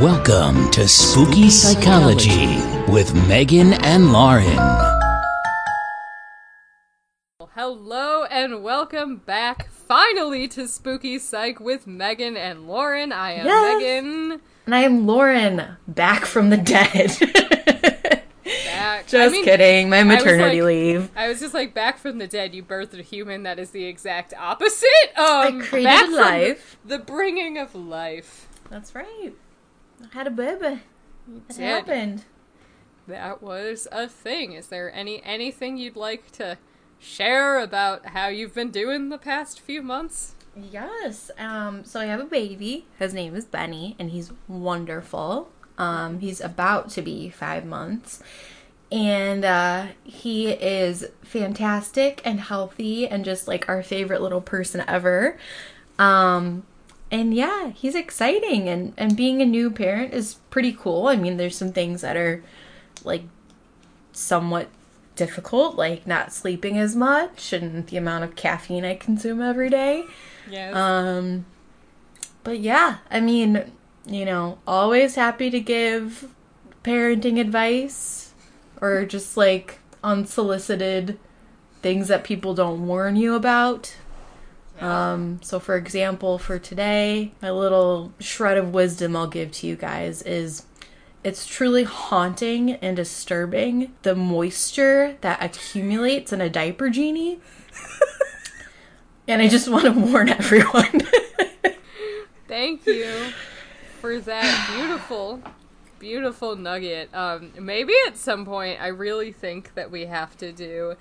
Welcome to Spooky Psychology with Megan and Lauren. Hello and welcome back finally to Spooky Psych with Megan and Lauren. I am Yes. Megan. And I am Lauren, back from the dead. Back. just I mean, kidding. My was maternity like- leave. I was just like back from the dead. You birthed a human. That is the exact opposite. Um, created back life. The, the bringing of life. That's right. I had a baby. It happened. That was a thing. Is there any anything you'd like to share about how you've been doing the past few months? Yes. Um. So I have a baby. His name is Benny, and he's wonderful. Um. He's about to be five months, and uh, he is fantastic and healthy, and just like our favorite little person ever. Um. And yeah, he's exciting, and and being a new parent is pretty cool. I mean, there's some things that are like somewhat difficult, like not sleeping as much and the amount of caffeine I consume every day. Yes. Um, but yeah, I mean, you know, always happy to give parenting advice or just like unsolicited things that people don't warn you about. Um, so for example, for today, my little shred of wisdom I'll give to you guys is it's truly haunting and disturbing the moisture that accumulates in a diaper genie. and I just want to warn everyone. Thank you for that beautiful, beautiful nugget. Um, maybe at some point, I really think that we have to do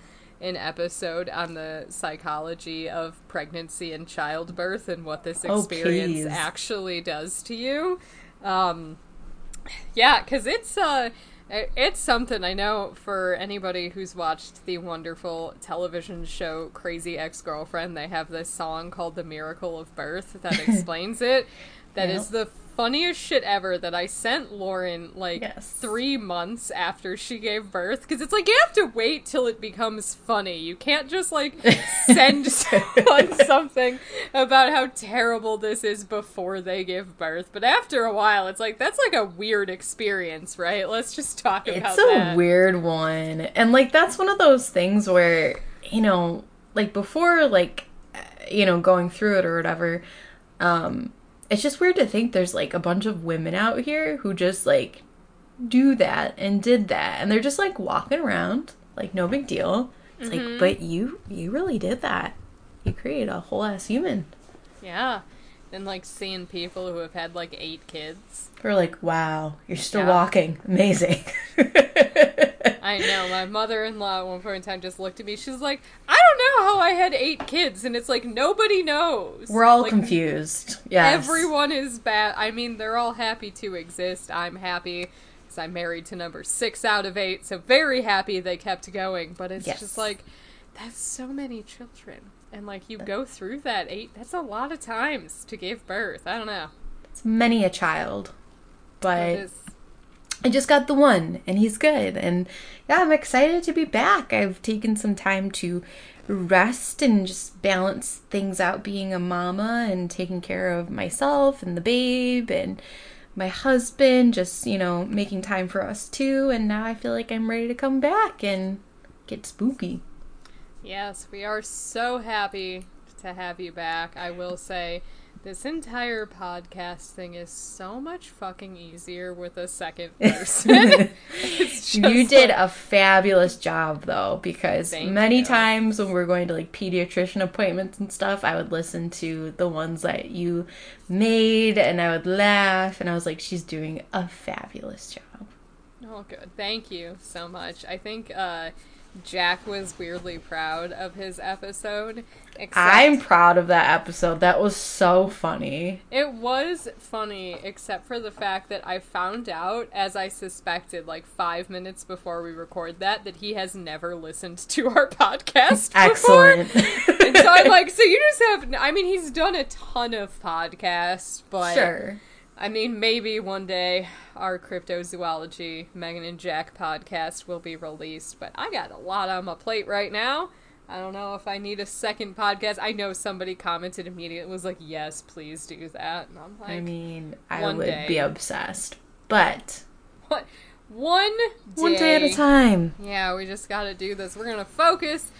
an episode on the psychology of pregnancy and childbirth and what this Oh, experience please. actually does to you. Um, yeah, because it's uh, it's something I know for anybody who's watched the wonderful television show Crazy Ex Girlfriend. They have this song called "The Miracle of Birth" that explains it. That is the funniest shit ever. That I sent Lauren like Yes. three months after she gave birth because it's like you have to wait till it becomes funny. You can't just like send someone something about how terrible this is before they give birth. But after a while, it's like that's like a weird experience, right? Let's just talk about that. It's a that. weird one. And like that's one of those things where, you know, like before like you know, going through it or whatever, um it's just weird to think there's like a bunch of women out here who just like do that and did that and they're just like walking around like no big deal. It's Mm-hmm. like, but you you really did that. You created a whole ass human. Yeah. And like seeing people who have had like eight kids. We're like, wow, you're still Yeah. walking. Amazing. I know. My mother in law at one point in time just looked at me. She's like, I don't know how I had eight kids. And it's like, nobody knows. We're all Like, confused. Yes. Everyone is bad. I mean, they're all happy to exist. I'm happy because I'm married to number six out of eight. So very happy they kept going. But it's Yes. just like, that's so many children. And like, you go through that eight, that's a lot of times to give birth. I don't know. It's many a child. But I just got the one, and he's good. And yeah, I'm excited to be back. I've taken some time to rest and just balance things out being a mama and taking care of myself and the babe and my husband, just, you know, making time for us too. And now I feel like I'm ready to come back and get spooky. Yes, we are so happy to have you back. I will say this entire podcast thing is so much fucking easier with a second person. You did like- a fabulous job though because Thank many you. times when we're going to like pediatrician appointments and stuff i would listen to the ones that you made and i would laugh and i was like she's doing a fabulous job Oh, good. Thank you so much. I think uh, Jack was weirdly proud of his episode. I'm proud of that episode that was so funny It was funny, except for the fact that I found out, as I suspected, like five minutes before we record that, that he has never listened to our podcast. before. excellent and so I'm like, so you just have. I mean, he's done a ton of podcasts, but sure I mean, maybe one day our cryptozoology Megan and Jack podcast will be released. But I got a lot on my plate right now. I don't know if I need a second podcast. I know somebody commented immediately was like, "Yes, please do that." And I'm like, I mean, I would day. be obsessed. But what? One day. one day at a time. Yeah, we just got to do this. We're going to focus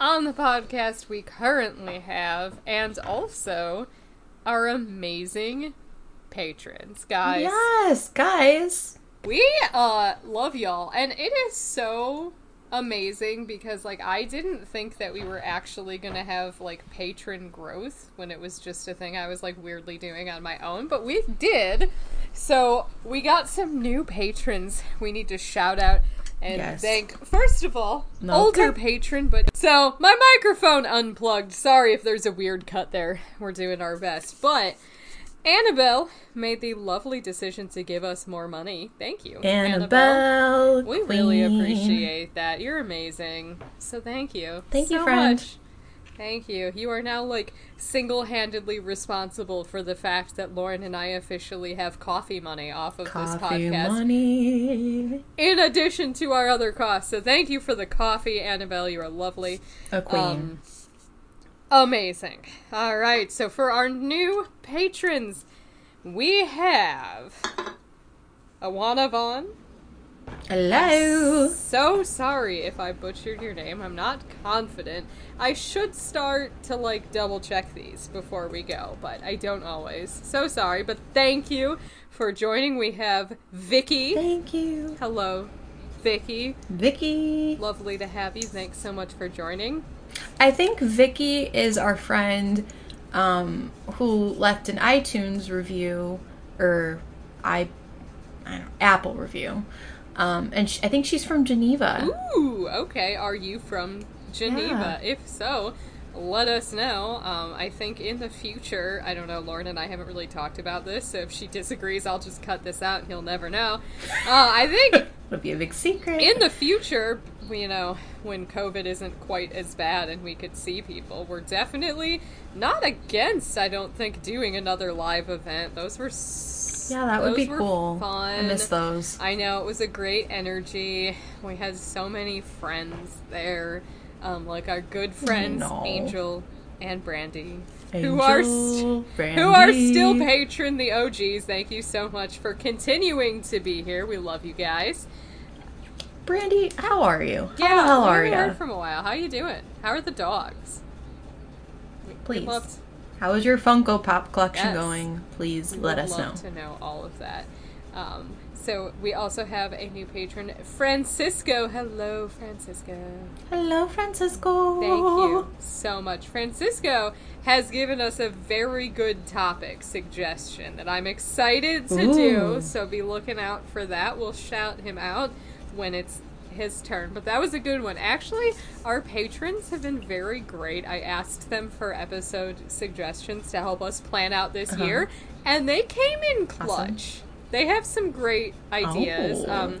on the podcast we currently have and also our amazing patrons, guys. Yes, guys. We uh love y'all and it is so amazing because like I didn't think that we were actually going to have like patron growth when it was just a thing I was like weirdly doing on my own, but we did. So, we got some new patrons we need to shout out and Yes. thank first of all Okay. older patron but so my microphone unplugged sorry if there's a weird cut there we're doing our best but annabelle made the lovely decision to give us more money thank you Annabelle. we really Queen. appreciate that you're amazing so thank you Thank you, friend. much. Thank you. You are now like single-handedly responsible for the fact that Lauren and I officially have coffee money off of this Coffee podcast money. in addition to our other costs. So thank you for the coffee, Annabelle. You are lovely. A queen. Um, amazing. All right. So for our new patrons, we have Awana Vaughn. Hello. So sorry if I butchered your name. I'm not confident. I should start to like double check these before we go, but I don't always. So sorry, but thank you for joining. We have Vicky. Thank you. Hello, Vicky. Vicky. Lovely to have you. Thanks so much for joining. I think Vicky is our friend um, who left an iTunes review or I, I don't know, Apple review. Um, and sh I think she's from Geneva. Ooh, okay. Are you from Geneva? If so, let us know. Um, I think in the future, I don't know, Lauren and I haven't really talked about this, so if she disagrees, I'll just cut this out and he'll never know. Uh, I think It'll be a big secret. in the future, you know, when COVID isn't quite as bad and we could see people, we're definitely not against, I don't think, doing another live event. Those were s- yeah, that would be cool. Fun. I miss those. I know it was a great energy. We had so many friends there, um, like our good friends No. Angel and Brandy, Angel, who are st- who are still patron the OGs. Thank you so much for continuing to be here. We love you guys. Brandy, how are you? Yeah, how are heard you? from a while. How you doing? How are the dogs? Please. love to- How is your Funko Pop collection Yes. going? Please We let us know. to know all of that. Um, so we also have a new patron, Francisco. Hello, Francisco. Hello, Francisco. Thank you so much. Francisco has given us a very good topic suggestion that I'm excited to do. So be looking out for that. We'll shout him out when it's his turn. But that was a good one. Actually, our patrons have been very great. I asked them for episode suggestions to help us plan out this Uh-huh. year, and they came in clutch. They have some great ideas. Oh. Um,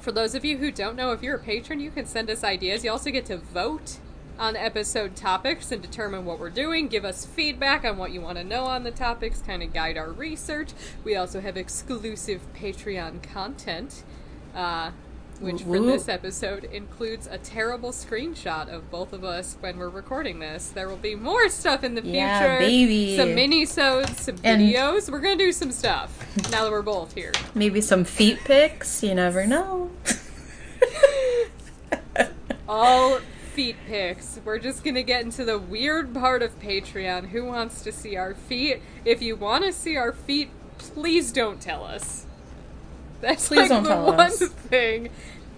for those of you who don't know, if you're a patron, you can send us ideas. You also get to vote on episode topics and determine what we're doing, give us feedback on what you want to know on the topics, kind of guide our research. We also have exclusive Patreon content, uh, which for this episode includes a terrible screenshot of both of us when we're recording this. There will be more stuff in the future. Yeah, baby. Some mini-sodes, some And- videos. We're going to do some stuff now that we're both here. Maybe some feet pics. You never know. all feet pics. We're just gonna get into the weird part of Patreon. Who wants to see our feet? If you want to see our feet, please don't tell us. That's Please like don't the tell one us. thing.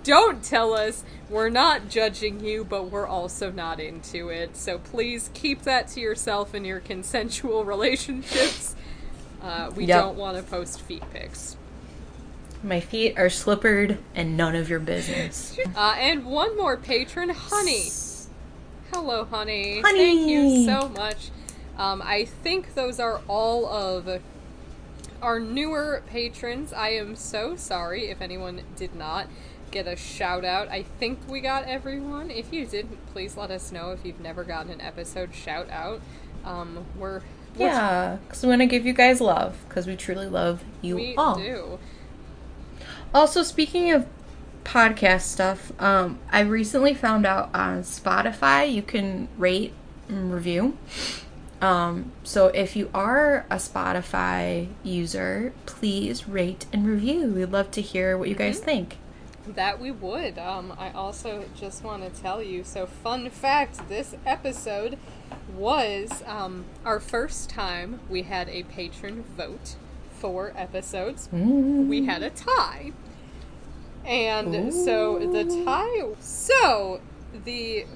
Don't tell us. We're not judging you, but we're also not into it. So please keep that to yourself in your consensual relationships. Uh, we Yep. don't want to post feet pics. My feet are slippered and none of your business. Uh, and one more patron, Honey. Hello, honey. Honey. Thank you so much. Um, I think those are all of our newer patrons. I am so sorry if anyone did not get a shout out. I think we got everyone. If you didn't, please let us know if you've never gotten an episode shout out. Um, we're, we're Yeah, because we want to give you guys love because we truly love you we all. do. Also, speaking of podcast stuff. Um, I recently found out on Spotify you can rate and review. Um, so if you are a Spotify user, please rate and review. We'd love to hear what you guys think. That we would. Um, I also just want to tell you. So, fun fact: this episode was um, our first time we had a patron vote for episodes. We had a tie, and so the tie. So the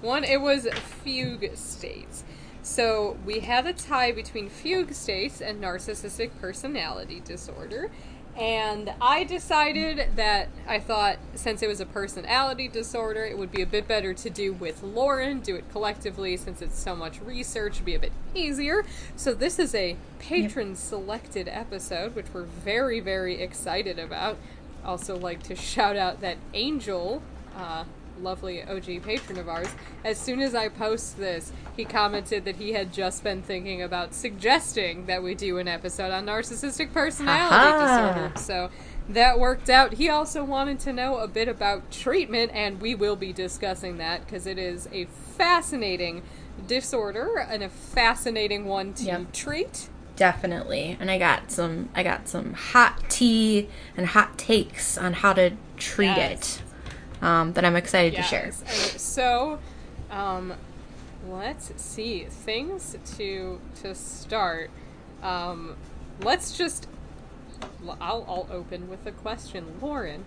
one it was fugue states. So we have a tie between fugue states and narcissistic personality disorder. And I decided that I thought since it was a personality disorder, it would be a bit better to do with Lauren, do it collectively since it's so much research, be a bit easier. So this is a patron selected episode, which we're very, very excited about. Also, like to shout out that Angel, uh, lovely OG patron of ours, as soon as I post this, he commented that he had just been thinking about suggesting that we do an episode on narcissistic personality Aha. disorder. So that worked out. He also wanted to know a bit about treatment, and we will be discussing that because it is a fascinating disorder and a fascinating one to Yep. treat. Definitely. And I got some I got some hot tea and hot takes on how to treat Yes. it. Um, that I'm excited to share. Yes. And so, um, let's see things to to start. Um, let's just. I'll I'll open with a question, Lauren.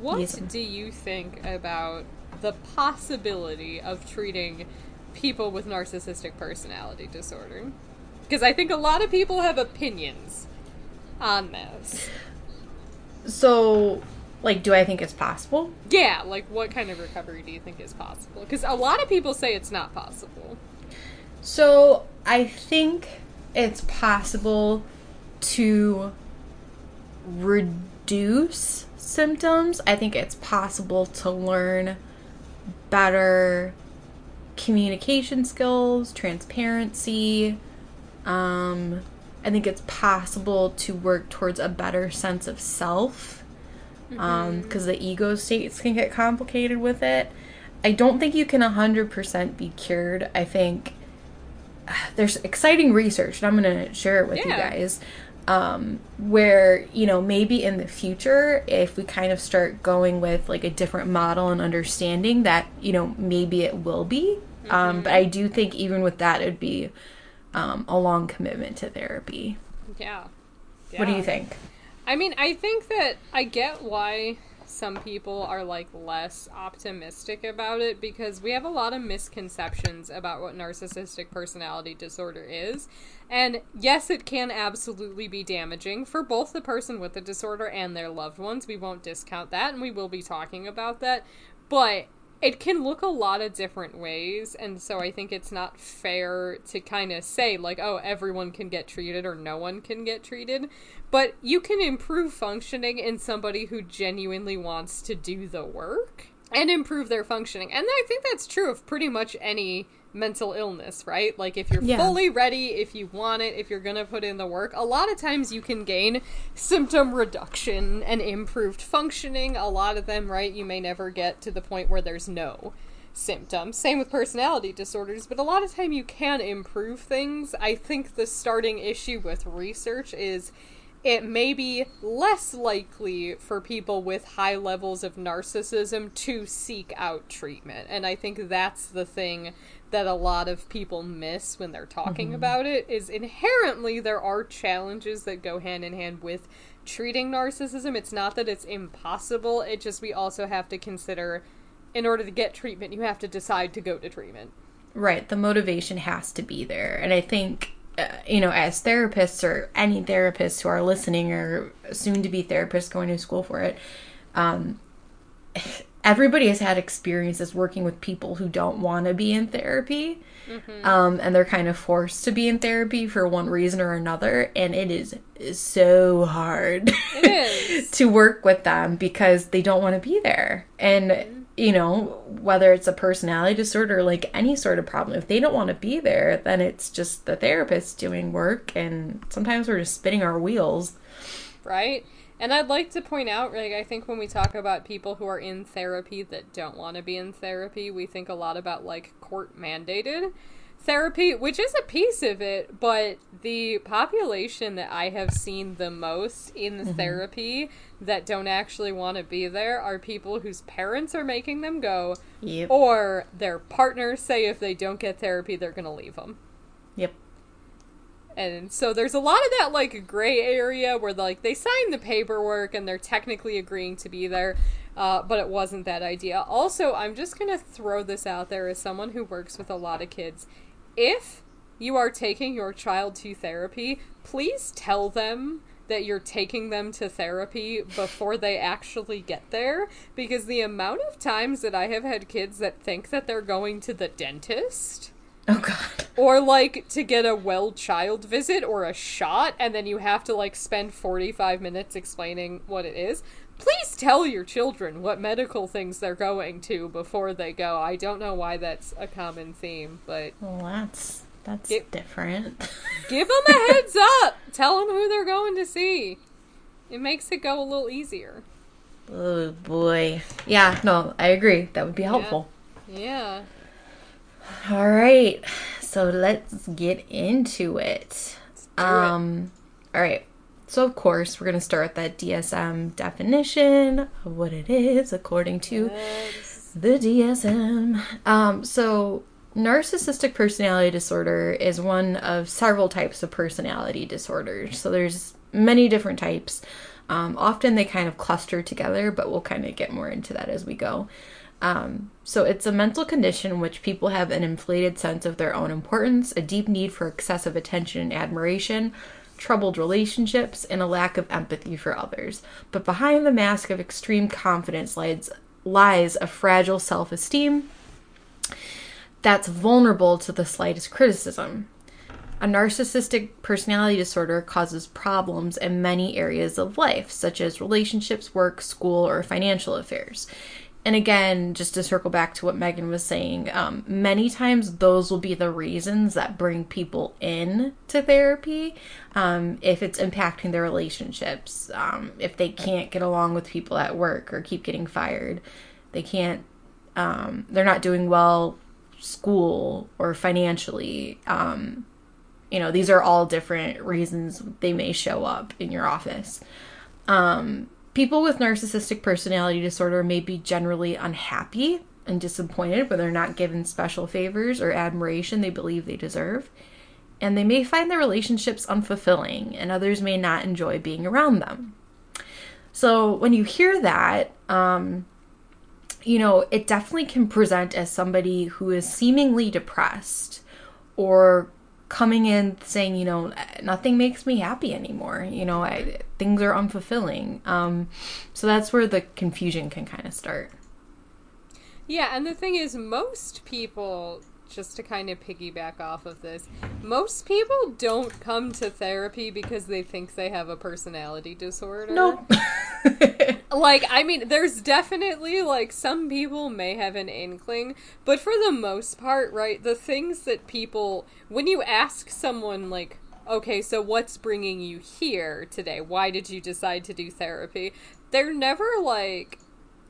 What Yes. do you think about the possibility of treating people with narcissistic personality disorder? Because I think a lot of people have opinions on this. So, like, do I think it's possible? Yeah, like what kind of recovery do you think is possible? Because a lot of people say it's not possible. So, I think it's possible to reduce symptoms. I think it's possible to learn better communication skills, transparency. Um, I think it's possible to work towards a better sense of self because the ego states can get complicated with it. I don't think you can 100% be cured. I think there's exciting research, and I'm going to share it with you guys. Um, where, you know, maybe in the future, if we kind of start going with like a different model and understanding that, you know, maybe it will be. Um, but I do think even with that, it'd be um, a long commitment to therapy. Yeah. What do you think? I mean, I think that I get why some people are like less optimistic about it because we have a lot of misconceptions about what narcissistic personality disorder is. And yes, it can absolutely be damaging for both the person with the disorder and their loved ones. We won't discount that, and we will be talking about that. But it can look a lot of different ways, and so I think it's not fair to kind of say, like, oh, everyone can get treated or no one can get treated. But you can improve functioning in somebody who genuinely wants to do the work and improve their functioning. And I think that's true of pretty much any mental illness, right? Like if you're Yeah. fully ready, if you want it, if you're going to put in the work, a lot of times you can gain symptom reduction and improved functioning. A lot of them, right, you may never get to the point where there's no symptoms. Same with personality disorders, but a lot of time you can improve things. I think the starting issue with research is it may be less likely for people with high levels of narcissism to seek out treatment. And I think that's the thing that a lot of people miss when they're talking about it is inherently there are challenges that go hand in hand with treating narcissism. It's not that it's impossible, it just we also have to consider in order to get treatment, you have to decide to go to treatment. Right, the motivation has to be there. And I think, uh, you know, as therapists or any therapists who are listening or soon to be therapists going to school for it, um, everybody has had experiences working with people who don't want to be in therapy. Um, and they're kind of forced to be in therapy for one reason or another. And it is so hard to work with them because they don't want to be there. And, you know, whether it's a personality disorder like any sort of problem, if they don't want to be there, then it's just the therapist doing work. And sometimes we're just spinning our wheels. right? And I'd like to point out, like, I think when we talk about people who are in therapy that don't want to be in therapy, we think a lot about, like, court mandated therapy, which is a piece of it, but the population that I have seen the most in Mm-hmm. therapy that don't actually want to be there are people whose parents are making them go, Yep. or their partners say if they don't get therapy, they're going to leave them. Yep. And so there's a lot of that like gray area where like they sign the paperwork and they're technically agreeing to be there, uh, but it wasn't that idea. Also, I'm just gonna throw this out there as someone who works with a lot of kids. If you are taking your child to therapy, please tell them that you're taking them to therapy before they actually get there because the amount of times that I have had kids that think that they're going to the dentist Oh god. or like to get a well child visit or a shot and then you have to like spend 45 minutes explaining what it is please tell your children what medical things they're going to before they go i don't know why that's a common theme but Well, that's that's different. give them a heads up tell them who they're going to see it makes it go a little easier oh boy. Yeah. No, I agree. That would be helpful. yeah All right. So let's get into it. do it. Um all right. So of course, we're going to start with that DSM definition of what it is according to Yes. the DSM. Um so narcissistic personality disorder is one of several types of personality disorders. So there's many different types. Um, often they kind of cluster together, but we'll kind of get more into that as we go. Um, so it's a mental condition in which people have an inflated sense of their own importance, a deep need for excessive attention and admiration, troubled relationships, and a lack of empathy for others. But behind the mask of extreme confidence lies, lies a fragile self esteem that's vulnerable to the slightest criticism. A narcissistic personality disorder causes problems in many areas of life, such as relationships, work, school, or financial affairs. And again, just to circle back to what Megan was saying, um, many times those will be the reasons that bring people in to therapy um, if it's impacting their relationships, um, if they can't get along with people at work or keep getting fired, they can't, um, they're not doing well school or financially. Um, you know, these are all different reasons they may show up in your office. Um, people with narcissistic personality disorder may be generally unhappy and disappointed when they're not given special favors or admiration they believe they deserve. And they may find their relationships unfulfilling, and others may not enjoy being around them. So, when you hear that, um, you know, it definitely can present as somebody who is seemingly depressed or coming in saying, you know, nothing makes me happy anymore. You know, I, things are unfulfilling. Um, so that's where the confusion can kind of start. Yeah, and the thing is, most people, just to kind of piggyback off of this, most people don't come to therapy because they think they have a personality disorder. Nope. Like, I mean, there's definitely, like, some people may have an inkling, but for the most part, right, the things that people, when you ask someone, like, okay, so what's bringing you here today? Why did you decide to do therapy? They're never like,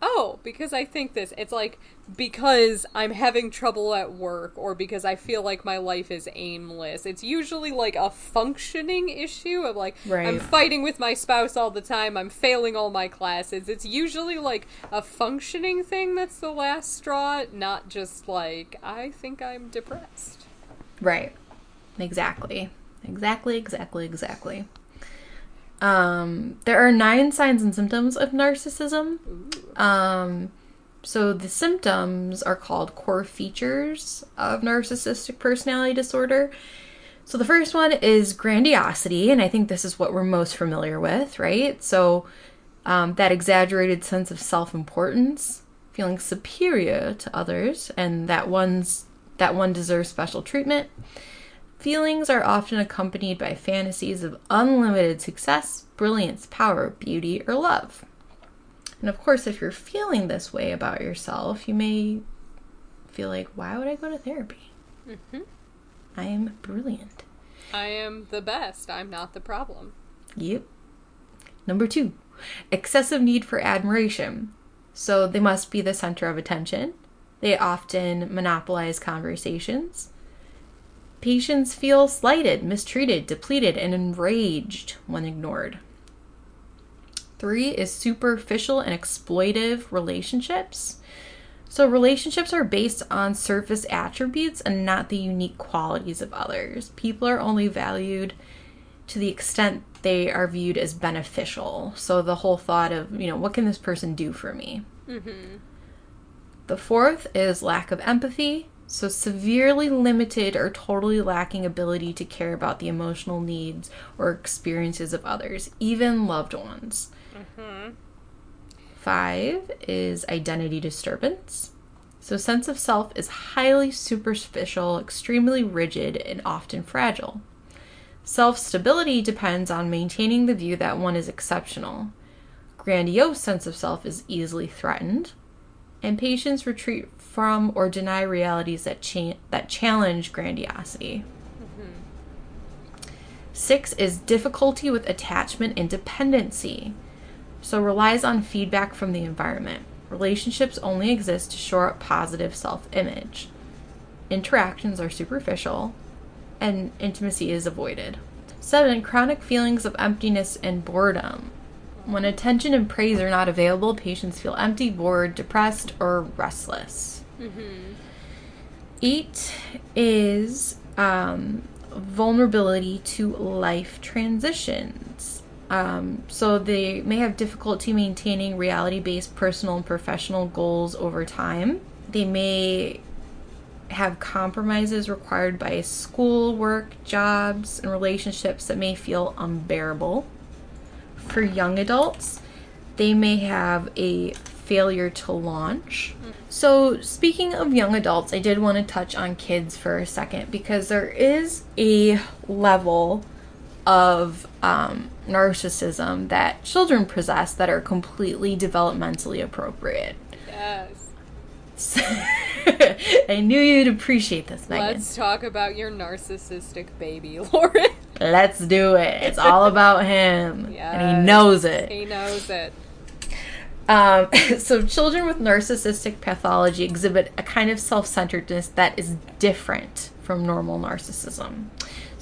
oh, because I think this. It's like, because I'm having trouble at work or because I feel like my life is aimless. It's usually like a functioning issue of like, I'm fighting with my spouse all the time, I'm failing all my classes. It's usually like a functioning thing that's the last straw, not just like, I think I'm depressed. Right. Exactly. Exactly, exactly, exactly. Um, there are nine signs and symptoms of narcissism. Um, so the symptoms are called core features of narcissistic personality disorder. So the first one is grandiosity, and I think this is what we're most familiar with, right? So um, that exaggerated sense of self-importance, feeling superior to others, and that one's that one deserves special treatment. Feelings are often accompanied by fantasies of unlimited success, brilliance, power, beauty, or love. And of course, if you're feeling this way about yourself, you may feel like, why would I go to therapy? Mm-hmm. I am brilliant. I am the best, I'm not the problem. Yep. Number two, excessive need for admiration. So they must be the center of attention. They often monopolize conversations. Patients feel slighted, mistreated, depleted, and enraged when ignored. Three is superficial and exploitive relationships. So, relationships are based on surface attributes and not the unique qualities of others. People are only valued to the extent they are viewed as beneficial. So, the whole thought of, you know, what can this person do for me? Mm-hmm. The fourth is lack of empathy. So, severely limited or totally lacking ability to care about the emotional needs or experiences of others, even loved ones. Mm-hmm. Five is identity disturbance. So, sense of self is highly superficial, extremely rigid, and often fragile. Self stability depends on maintaining the view that one is exceptional. Grandiose sense of self is easily threatened, and patients retreat from or deny realities that cha- that challenge grandiosity. Mm-hmm. Six is difficulty with attachment and dependency so relies on feedback from the environment. Relationships only exist to shore up positive self image. Interactions are superficial, and intimacy is avoided. Seven, chronic feelings of emptiness and boredom. When attention and praise are not available, patients feel empty, bored, depressed, or restless. Mm-hmm. Eight is um, vulnerability to life transitions. Um, so they may have difficulty maintaining reality based personal and professional goals over time. They may have compromises required by school, work, jobs, and relationships that may feel unbearable. For young adults, they may have a failure to launch. So, speaking of young adults, I did want to touch on kids for a second because there is a level of um, narcissism that children possess that are completely developmentally appropriate. Yes. I knew you'd appreciate this, Megan. Let's talk about your narcissistic baby, Lauren. Let's do it. It's all about him. Yes. And he knows it. He knows it. Um, so, children with narcissistic pathology exhibit a kind of self centeredness that is different from normal narcissism.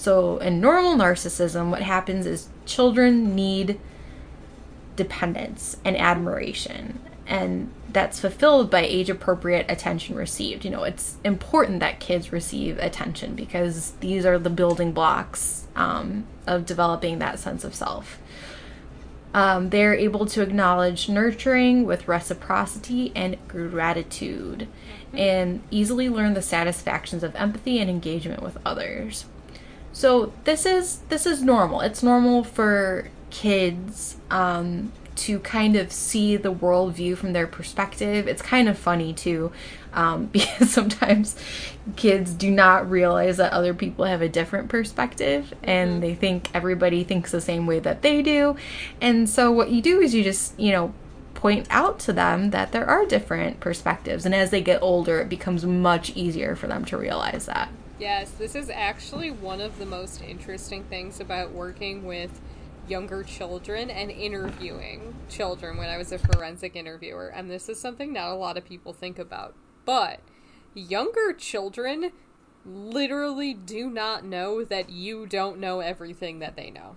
So, in normal narcissism, what happens is children need dependence and admiration, and that's fulfilled by age appropriate attention received. You know, it's important that kids receive attention because these are the building blocks um, of developing that sense of self. Um, they're able to acknowledge nurturing with reciprocity and gratitude and easily learn the satisfactions of empathy and engagement with others. So this is this is normal. It's normal for kids um, to kind of see the world view from their perspective. It's kind of funny too, um, because sometimes kids do not realize that other people have a different perspective and mm-hmm. they think everybody thinks the same way that they do. And so what you do is you just, you know, point out to them that there are different perspectives. And as they get older, it becomes much easier for them to realize that. Yes, this is actually one of the most interesting things about working with younger children and interviewing children when I was a forensic interviewer. And this is something not a lot of people think about. But younger children literally do not know that you don't know everything that they know.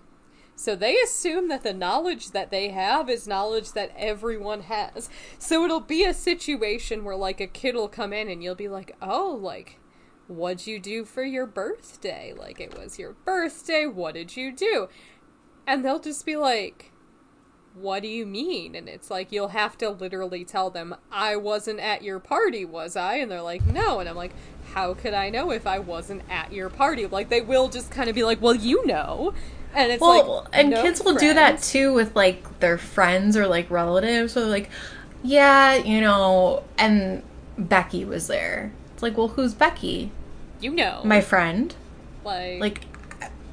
So they assume that the knowledge that they have is knowledge that everyone has. So it'll be a situation where like a kid will come in and you'll be like, "Oh, like what'd you do for your birthday? Like, it was your birthday, what did you do? And they'll just be like, what do you mean? And it's like, you'll have to literally tell them, I wasn't at your party, was I? And they're like, no. And I'm like, how could I know if I wasn't at your party? Like, they will just kind of be like, well, you know. And it's well, like, and no kids will do that too with like their friends or like relatives. So like, yeah, you know, and Becky was there. It's like, well, who's Becky? You know. My friend. Like. Like,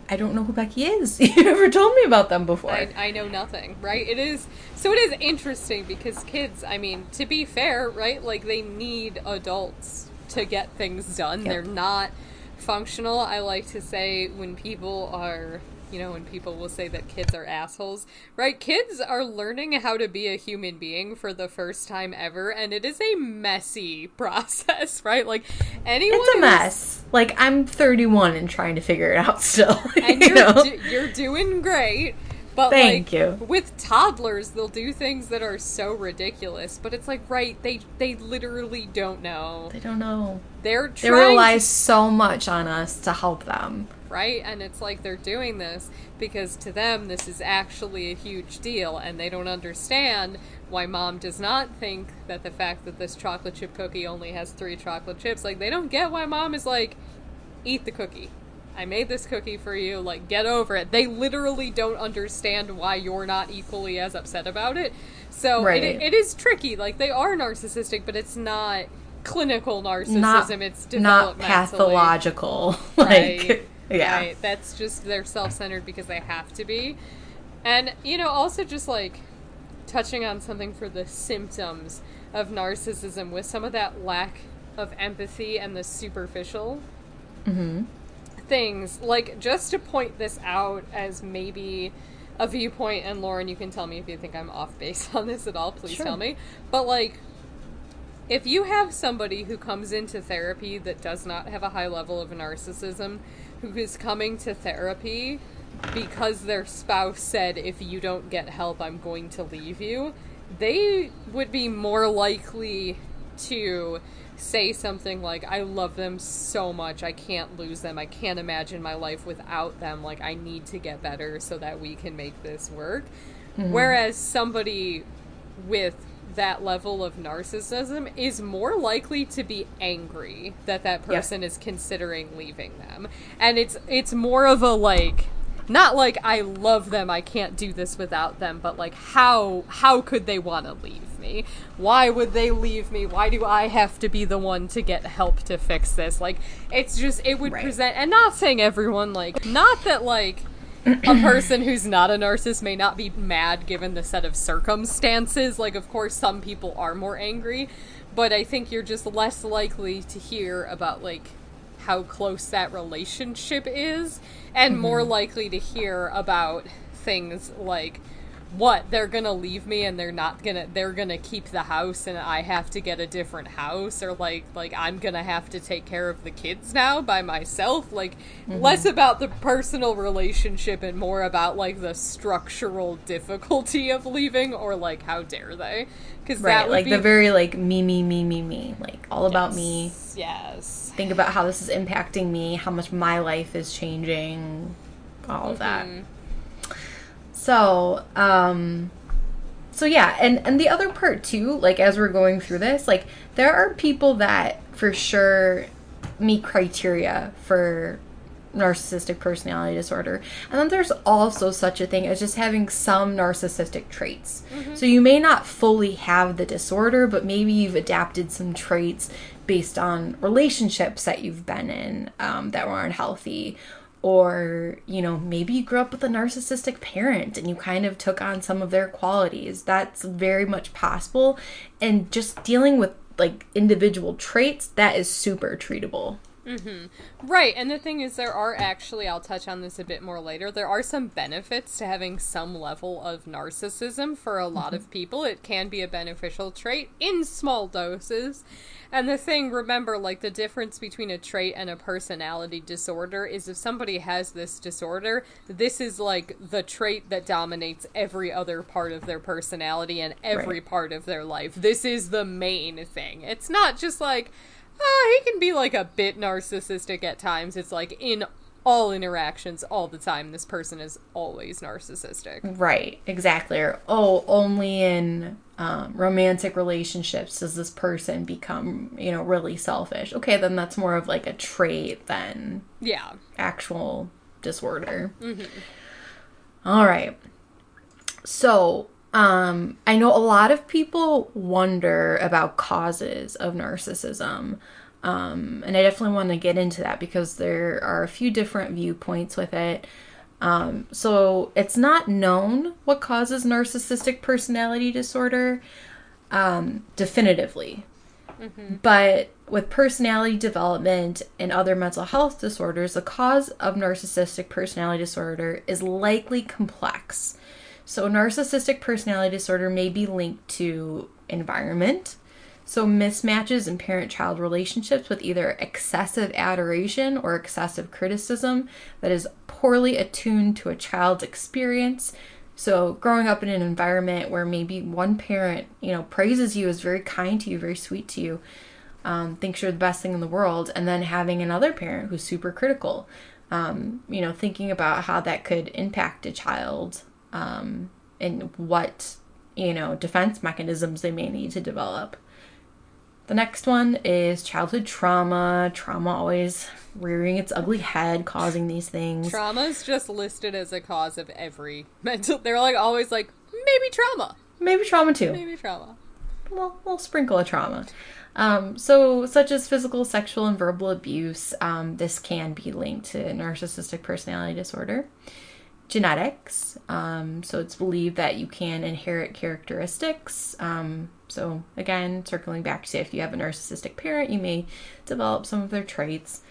I don't know who Becky is. you never told me about them before. I, I know nothing, right? It is. So it is interesting because kids, I mean, to be fair, right? Like, they need adults to get things done. Yep. They're not functional. I like to say when people are you know, when people will say that kids are assholes, right? Kids are learning how to be a human being for the first time ever, and it is a messy process, right? Like anyone, It's a mess. Like I'm 31 and trying to figure it out still. and you do- you're doing great. But Thank like you. with toddlers, they'll do things that are so ridiculous. But it's like, right? They they literally don't know. they don't know. They're They rely to so much on us to help them. Right? And it's like they're doing this because to them this is actually a huge deal, and they don't understand why mom does not think that the fact that this chocolate chip cookie only has three chocolate chips, like they don't get why mom is like, eat the cookie. I made this cookie for you, like get over it. They literally don't understand why you're not equally as upset about it. So Right. it, it is tricky. Like they are narcissistic, but it's not clinical narcissism. Not it's not pathological. Right. Yeah. Right. That's just they're self centered because they have to be. And, you know, also just like touching on something for the symptoms of narcissism with some of that lack of empathy and the superficial Mm-hmm. things. Like, just to point this out as maybe a viewpoint, and Lauren, you can tell me if you think I'm off base on this at all, please Sure. tell me. But, like, if you have somebody who comes into therapy that does not have a high level of narcissism, who is coming to therapy because their spouse said, if you don't get help, I'm going to leave you, they would be more likely to say something like, I love them so much, I can't lose them, I can't imagine my life without them, like, I need to get better so that we can make this work. Mm-hmm. Whereas somebody with that level of narcissism is more likely to be angry that that person is considering leaving them. And it's it's more of a like not like i love them i can't do this without them but like how how could they want to leave me? Why would they leave me? Why do i have to be the one to get help to fix this? Like it's just it would Right. present and not saying everyone like not that like a person who's not a narcissist may not be mad given the set of circumstances. Like, of course, some people are more angry, but I think you're just less likely to hear about, like, how close that relationship is, and more mm-hmm. likely to hear about things like what they're gonna leave me and they're not gonna they're gonna keep the house and i have to get a different house or like like i'm gonna have to take care of the kids now by myself like mm-hmm. less about the personal relationship and more about like the structural difficulty of leaving or like how dare they because that Right. would Like be the very like me me me me me. Like all about me. Yes, yes Think about how this is impacting me, how much my life is changing, all of that. Mm-hmm. Mm-hmm. So, um so yeah, and and the other part too, like as we're going through this, like there are people that for sure meet criteria for narcissistic personality disorder. And then there's also such a thing as just having some narcissistic traits. So you may not fully have the disorder, but maybe you've adapted some traits based on relationships that you've been in um, that were unhealthy. Or, you know, maybe you grew up with a narcissistic parent and you kind of took on some of their qualities. That's very much possible. And just dealing with like individual traits, that is super treatable. Mm-hmm. Right, and the thing is, there are actually, I'll touch on this a bit more later, there are some benefits to having some level of narcissism for a lot mm-hmm. of people. It can be a beneficial trait in small doses. And the thing, remember, like, the difference between a trait and a personality disorder is if somebody has this disorder, this is like the trait that dominates every other part of their personality and every Right. part of their life. This is the main thing. It's not just like, oh, he can be like a bit narcissistic at times. It's like in all interactions all the time, this person is always narcissistic. Right, exactly. Or, oh, only in um, romantic relationships does this person become, you know, really selfish. Okay, then that's more of like a trait than Yeah. actual disorder. All right. So, um, I know a lot of people wonder about causes of narcissism. Um, and I definitely want to get into that because there are a few different viewpoints with it. Um, so it's not known what causes narcissistic personality disorder um, definitively. But with personality development and other mental health disorders, the cause of narcissistic personality disorder is likely complex. So, narcissistic personality disorder may be linked to environment, so mismatches in parent child relationships with either excessive adoration or excessive criticism that is poorly attuned to a child's experience. So, growing up in an environment where maybe one parent, you know, praises you, is very kind to you, very sweet to you, um, thinks you're the best thing in the world, and then having another parent who's super critical, um, you know, thinking about how that could impact a child um, and what, you know, defense mechanisms they may need to develop. The next one is childhood trauma. Trauma always rearing its ugly head, causing these things. Trauma is just listed as a cause of every mental. They're like always like maybe trauma, Maybe trauma too. maybe trauma. Well, we'll sprinkle a trauma. Um, so, such as physical, sexual, and verbal abuse, um, this can be linked to narcissistic personality disorder. Genetics, um, so it's believed that you can inherit characteristics. So, again, circling back to if you have a narcissistic parent, you may develop some of their traits.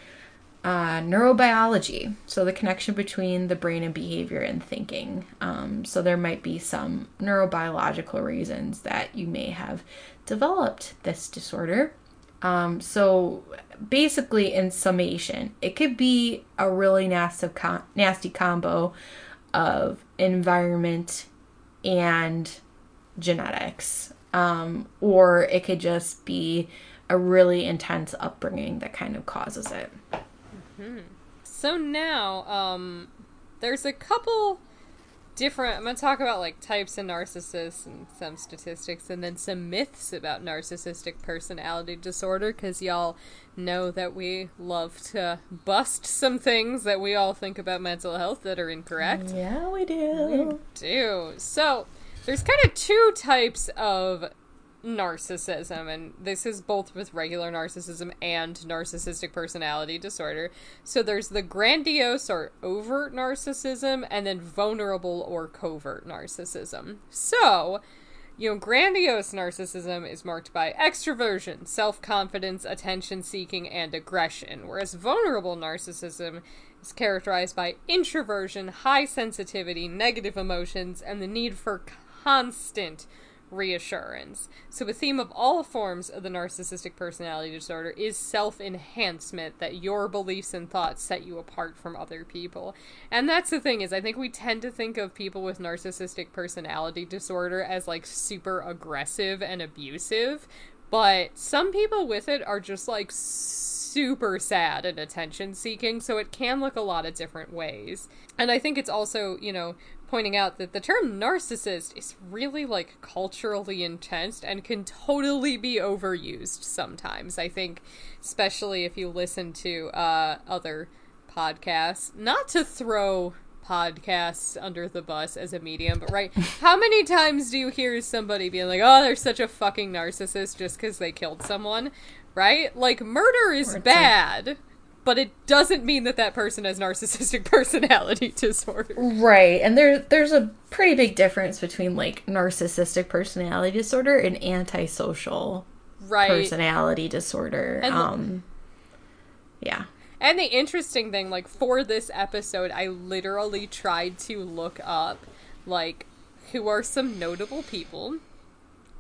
Uh, neurobiology, so the connection between the brain and behavior and thinking. Um, so, there might be some neurobiological reasons that you may have developed this disorder. Um, so basically, in summation, it could be a really nasty, com- nasty combo of environment and genetics, um, or it could just be a really intense upbringing that kind of causes it. So now, um, there's a couple different. I'm gonna talk about like types of narcissists and some statistics, and then some myths about narcissistic personality disorder, because y'all know that we love to bust some things that we all think about mental health that are incorrect. Yeah, we do. We do. So, there's kind of two types of narcissism, and this is both with regular narcissism and narcissistic personality disorder. So, there's the grandiose or overt narcissism, and then vulnerable or covert narcissism. So, you know, grandiose narcissism is marked by extroversion, self confidence, attention seeking, and aggression, whereas vulnerable narcissism is characterized by introversion, high sensitivity, negative emotions, and the need for constant reassurance. So, a theme of all forms of the narcissistic personality disorder is self enhancement, that your beliefs and thoughts set you apart from other people. And that's the thing is I think we tend to think of people with narcissistic personality disorder as like super aggressive and abusive, but some people with it are just like super sad and attention seeking, so it can look a lot of different ways. And I think it's also, you know, pointing out that the term narcissist is really like culturally intense and can totally be overused sometimes. I think, especially if you listen to uh, other podcasts, not to throw podcasts under the bus as a medium, but right, how many times do you hear somebody being like, "Oh, they're such a fucking narcissist just because they killed someone," right? Like murder is bad. But it doesn't mean that that person has narcissistic personality disorder. Right, and there there's a pretty big difference between like narcissistic personality disorder and antisocial Right. personality disorder. And- um, yeah. And the interesting thing, like for this episode, I literally tried to look up like who are some notable people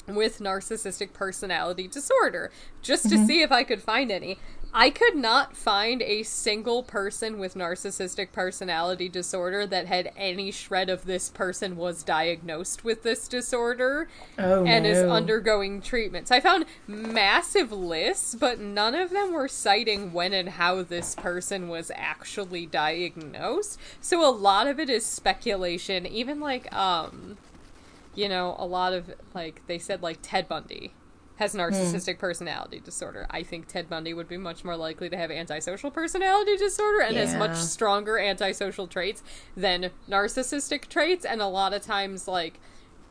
with narcissistic personality disorder just to see if I could find any. I could not find a single person with narcissistic personality disorder that had any shred of this person was diagnosed with this disorder Oh and is undergoing treatments. I found massive lists, but none of them were citing when and how this person was actually diagnosed. So a lot of it is speculation. Even like, um, you know, a lot of like they said like Ted Bundy has hmm. narcissistic personality disorder. I think Ted Bundy would be much more likely to have antisocial personality disorder and has much stronger antisocial traits than narcissistic traits. And a lot of times, like,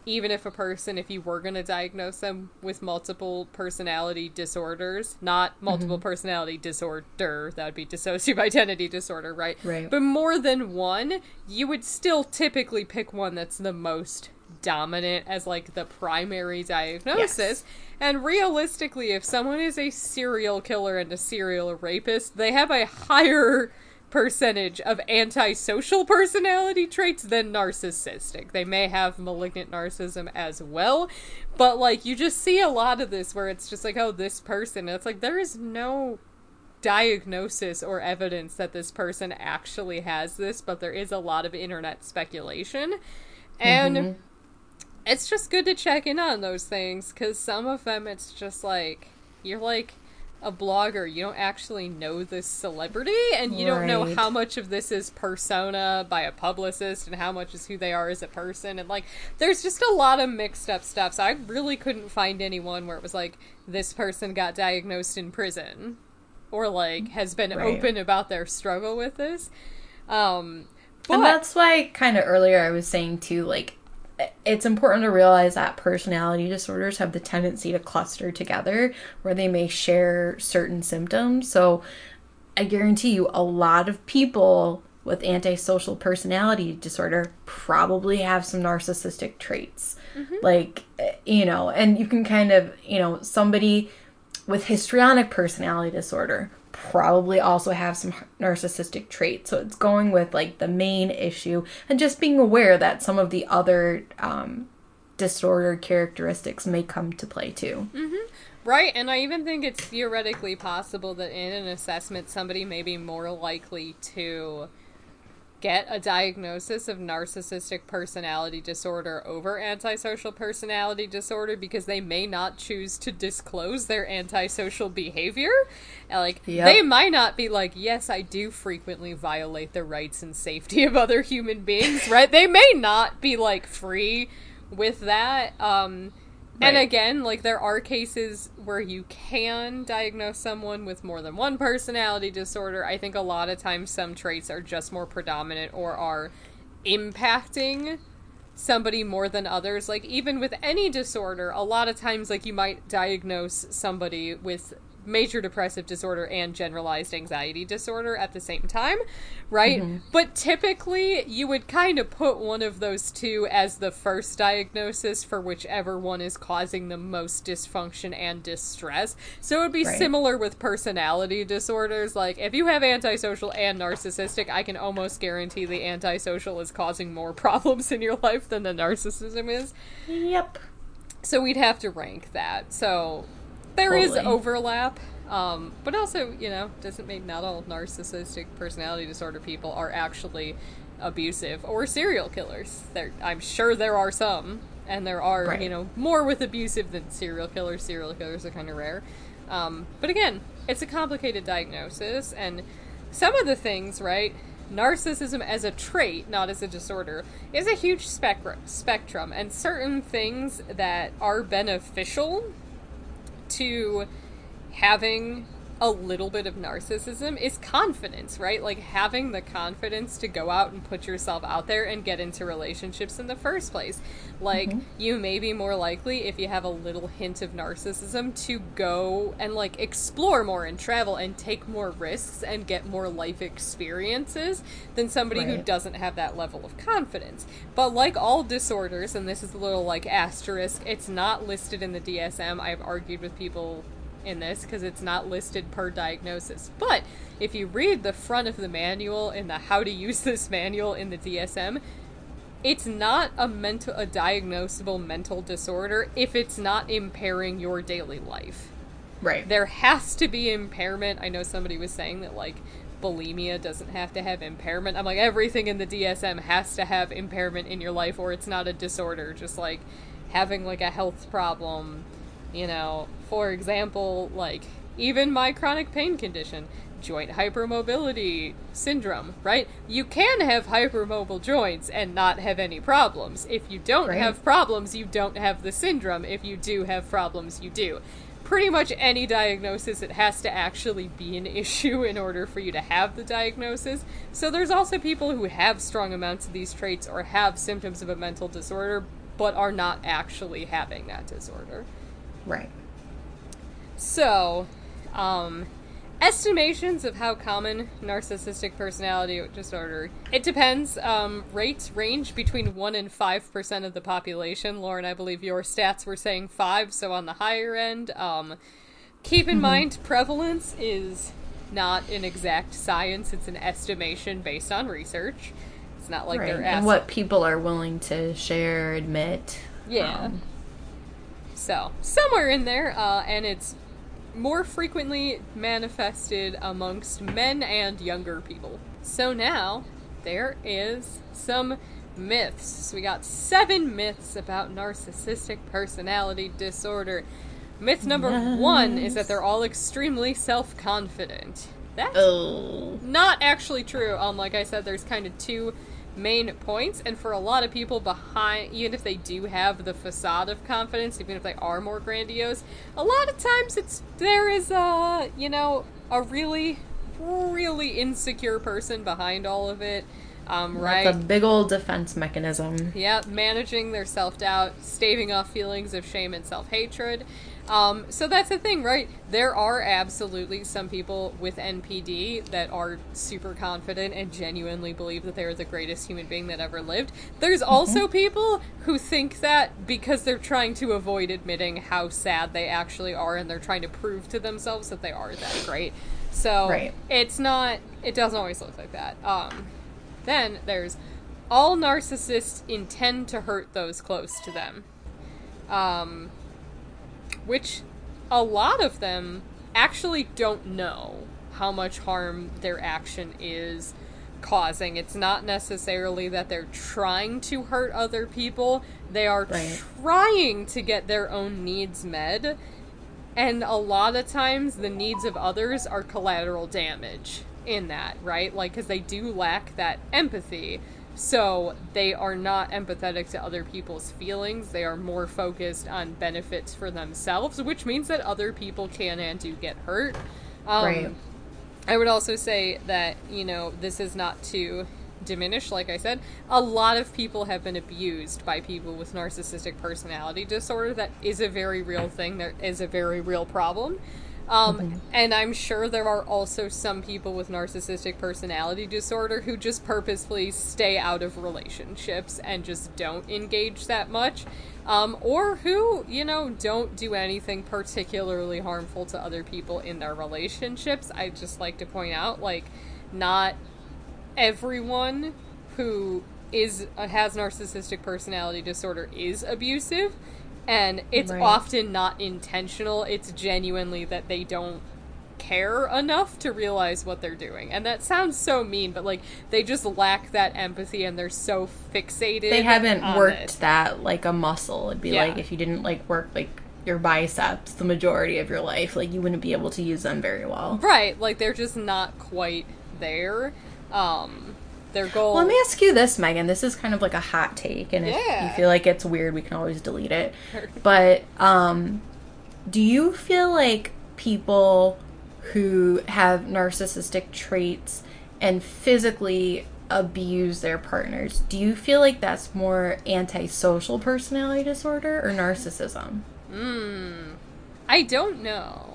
even if a person, if you were going to diagnose them with multiple personality disorders, not multiple mm-hmm. personality disorder, that would be dissociative identity disorder, right? Right. But more than one, you would still typically pick one that's the most dominant as like the primary diagnosis. Yes. And realistically, if someone is a serial killer and a serial rapist, they have a higher percentage of antisocial personality traits than narcissistic. They may have malignant narcissism as well, but like you just see a lot of this where it's just like, oh, this person. And it's like there is no diagnosis or evidence that this person actually has this, but there is a lot of internet speculation. And Mm-hmm. It's just good to check in on those things because some of them it's just like you're like a blogger. You don't actually know this celebrity and you don't know how much of this is persona by a publicist and how much is who they are as a person and like there's just a lot of mixed up stuff. So i really couldn't find anyone where it was like this person got diagnosed in prison or like has been Right. open about their struggle with this. Um but and that's why kind of earlier I was saying too like it's important to realize that personality disorders have the tendency to cluster together where they may share certain symptoms. So I guarantee you a lot of people with antisocial personality disorder probably have some narcissistic traits. Like, eh, you know, and you can kind of, you know, somebody with histrionic personality disorder probably also have some narcissistic traits. So it's going with like the main issue and just being aware that some of the other um, disorder characteristics may come to play too. Right, and I even think it's theoretically possible that in an assessment somebody may be more likely to get a diagnosis of narcissistic personality disorder over antisocial personality disorder because they may not choose to disclose their antisocial behavior. Like Yep. they might not be like, "Yes, I do frequently violate the rights and safety of other human beings." right? They may not be like free with that. Um and again, like there are cases where you can diagnose someone with more than one personality disorder. I think a lot of times some traits are just more predominant or are impacting somebody more than others. Like even with any disorder, a lot of times like you might diagnose somebody with major depressive disorder and generalized anxiety disorder at the same time, right? Mm-hmm. But typically you would kind of put one of those two as the first diagnosis for whichever one is causing the most dysfunction and distress. So it would be Right. similar with personality disorders. Like if you have antisocial and narcissistic, I can almost guarantee the antisocial is causing more problems in your life than the narcissism is. Yep. So we'd have to rank that. So there is Totally. overlap. Um, but also, you know, doesn't mean not all narcissistic personality disorder people are actually abusive or serial killers. There, I'm sure there are some, and there are, Right. you know, more with abusive than serial killers. Serial killers are kind of rare. Um, but again, it's a complicated diagnosis, and some of the things, right? Narcissism as a trait, not as a disorder, is a huge spectrum. Spectrum, and certain things that are beneficial to having a little bit of narcissism is confidence, right? Like having the confidence to go out and put yourself out there and get into relationships in the first place. Like mm-hmm. you may be more likely if you have a little hint of narcissism to go and like explore more and travel and take more risks and get more life experiences than somebody who doesn't have that level of confidence. But like all disorders, and this is a little like asterisk, it's not listed in the DSM. I've argued with people in this because it's not listed per diagnosis. But if you read the front of the manual in the how to use this manual in the DSM, it's not a mental a diagnosable mental disorder if it's not impairing your daily life Right. there has to be impairment. I know somebody was saying that like bulimia doesn't have to have impairment. I'm like everything in the DSM has to have impairment in your life or it's not a disorder. Just like having like a health problem, you know, for example, like even my chronic pain condition, joint hypermobility syndrome, right? You can have hypermobile joints and not have any problems. If you don't Right. have problems, you don't have the syndrome. If you do have problems, you do pretty much any diagnosis, it has to actually be an issue in order for you to have the diagnosis. So there's also people who have strong amounts of these traits or have symptoms of a mental disorder, but are not actually having that disorder. Right. So, um, estimations of how common narcissistic personality disorder it depends um, rates range between 1 and 5% of the population lauren i believe your stats were saying 5 so on the higher end um, keep in mind prevalence is not an exact science it's an estimation based on research it's not like right. they're and what people are willing to share, admit. yeah Um, So, somewhere in there, uh, and it's more frequently manifested amongst men and younger people. So now, there is some myths. So we got seven myths about narcissistic personality disorder. Myth number one is that they're all extremely self confident. That's oh. not actually true. Um, like I said, there's kind of two main points, and for a lot of people behind, even if they do have the facade of confidence, even if they are more grandiose, a lot of times it's there is a you know a really really insecure person behind all of it. Um, right. That's a big old defense mechanism. Yeah, managing their self doubt, staving off feelings of shame and self hatred. Um, so that's the thing, right? There are absolutely some people with NPD that are super confident and genuinely believe that they're the greatest human being that ever lived. There's also people who think that because they're trying to avoid admitting how sad they actually are and they're trying to prove to themselves that they are that great. So Right. it's not, it doesn't always look like that. Um, then there's all narcissists intend to hurt those close to them. Um, which a lot of them actually don't know how much harm their action is causing. It's not necessarily that they're trying to hurt other people, they are Right. trying to get their own needs met. And a lot of times, the needs of others are collateral damage in that, right? Like, because they do lack that empathy. So they are not empathetic to other people's feelings. They are more focused on benefits for themselves, which means that other people can and do get hurt. Um, Right. I would also say that, you know, this is not to diminish, like I said. A lot of people have been abused by people with narcissistic personality disorder. That is a very real thing. There is a very real problem. Um, And I'm sure there are also some people with narcissistic personality disorder who just purposefully stay out of relationships and just don't engage that much. Um, or who, you know, don't do anything particularly harmful to other people in their relationships. I just like to point out, like, not everyone who is uh, has narcissistic personality disorder is abusive and it's Right. often not intentional it's genuinely that they don't care enough to realize what they're doing and that sounds so mean but like they just lack that empathy and they're so fixated They haven't worked it. that like a muscle. It'd be Yeah. like if you didn't like work like your biceps the majority of your life, like you wouldn't be able to use them very well. right like they're just not quite there um their goal Well, let me ask you this, Megan. This is kind of like a hot take, and if you feel like it's weird, we can always delete it. But um, do you feel like people who have narcissistic traits and physically abuse their partners, do you feel like that's more antisocial personality disorder or narcissism? I don't know.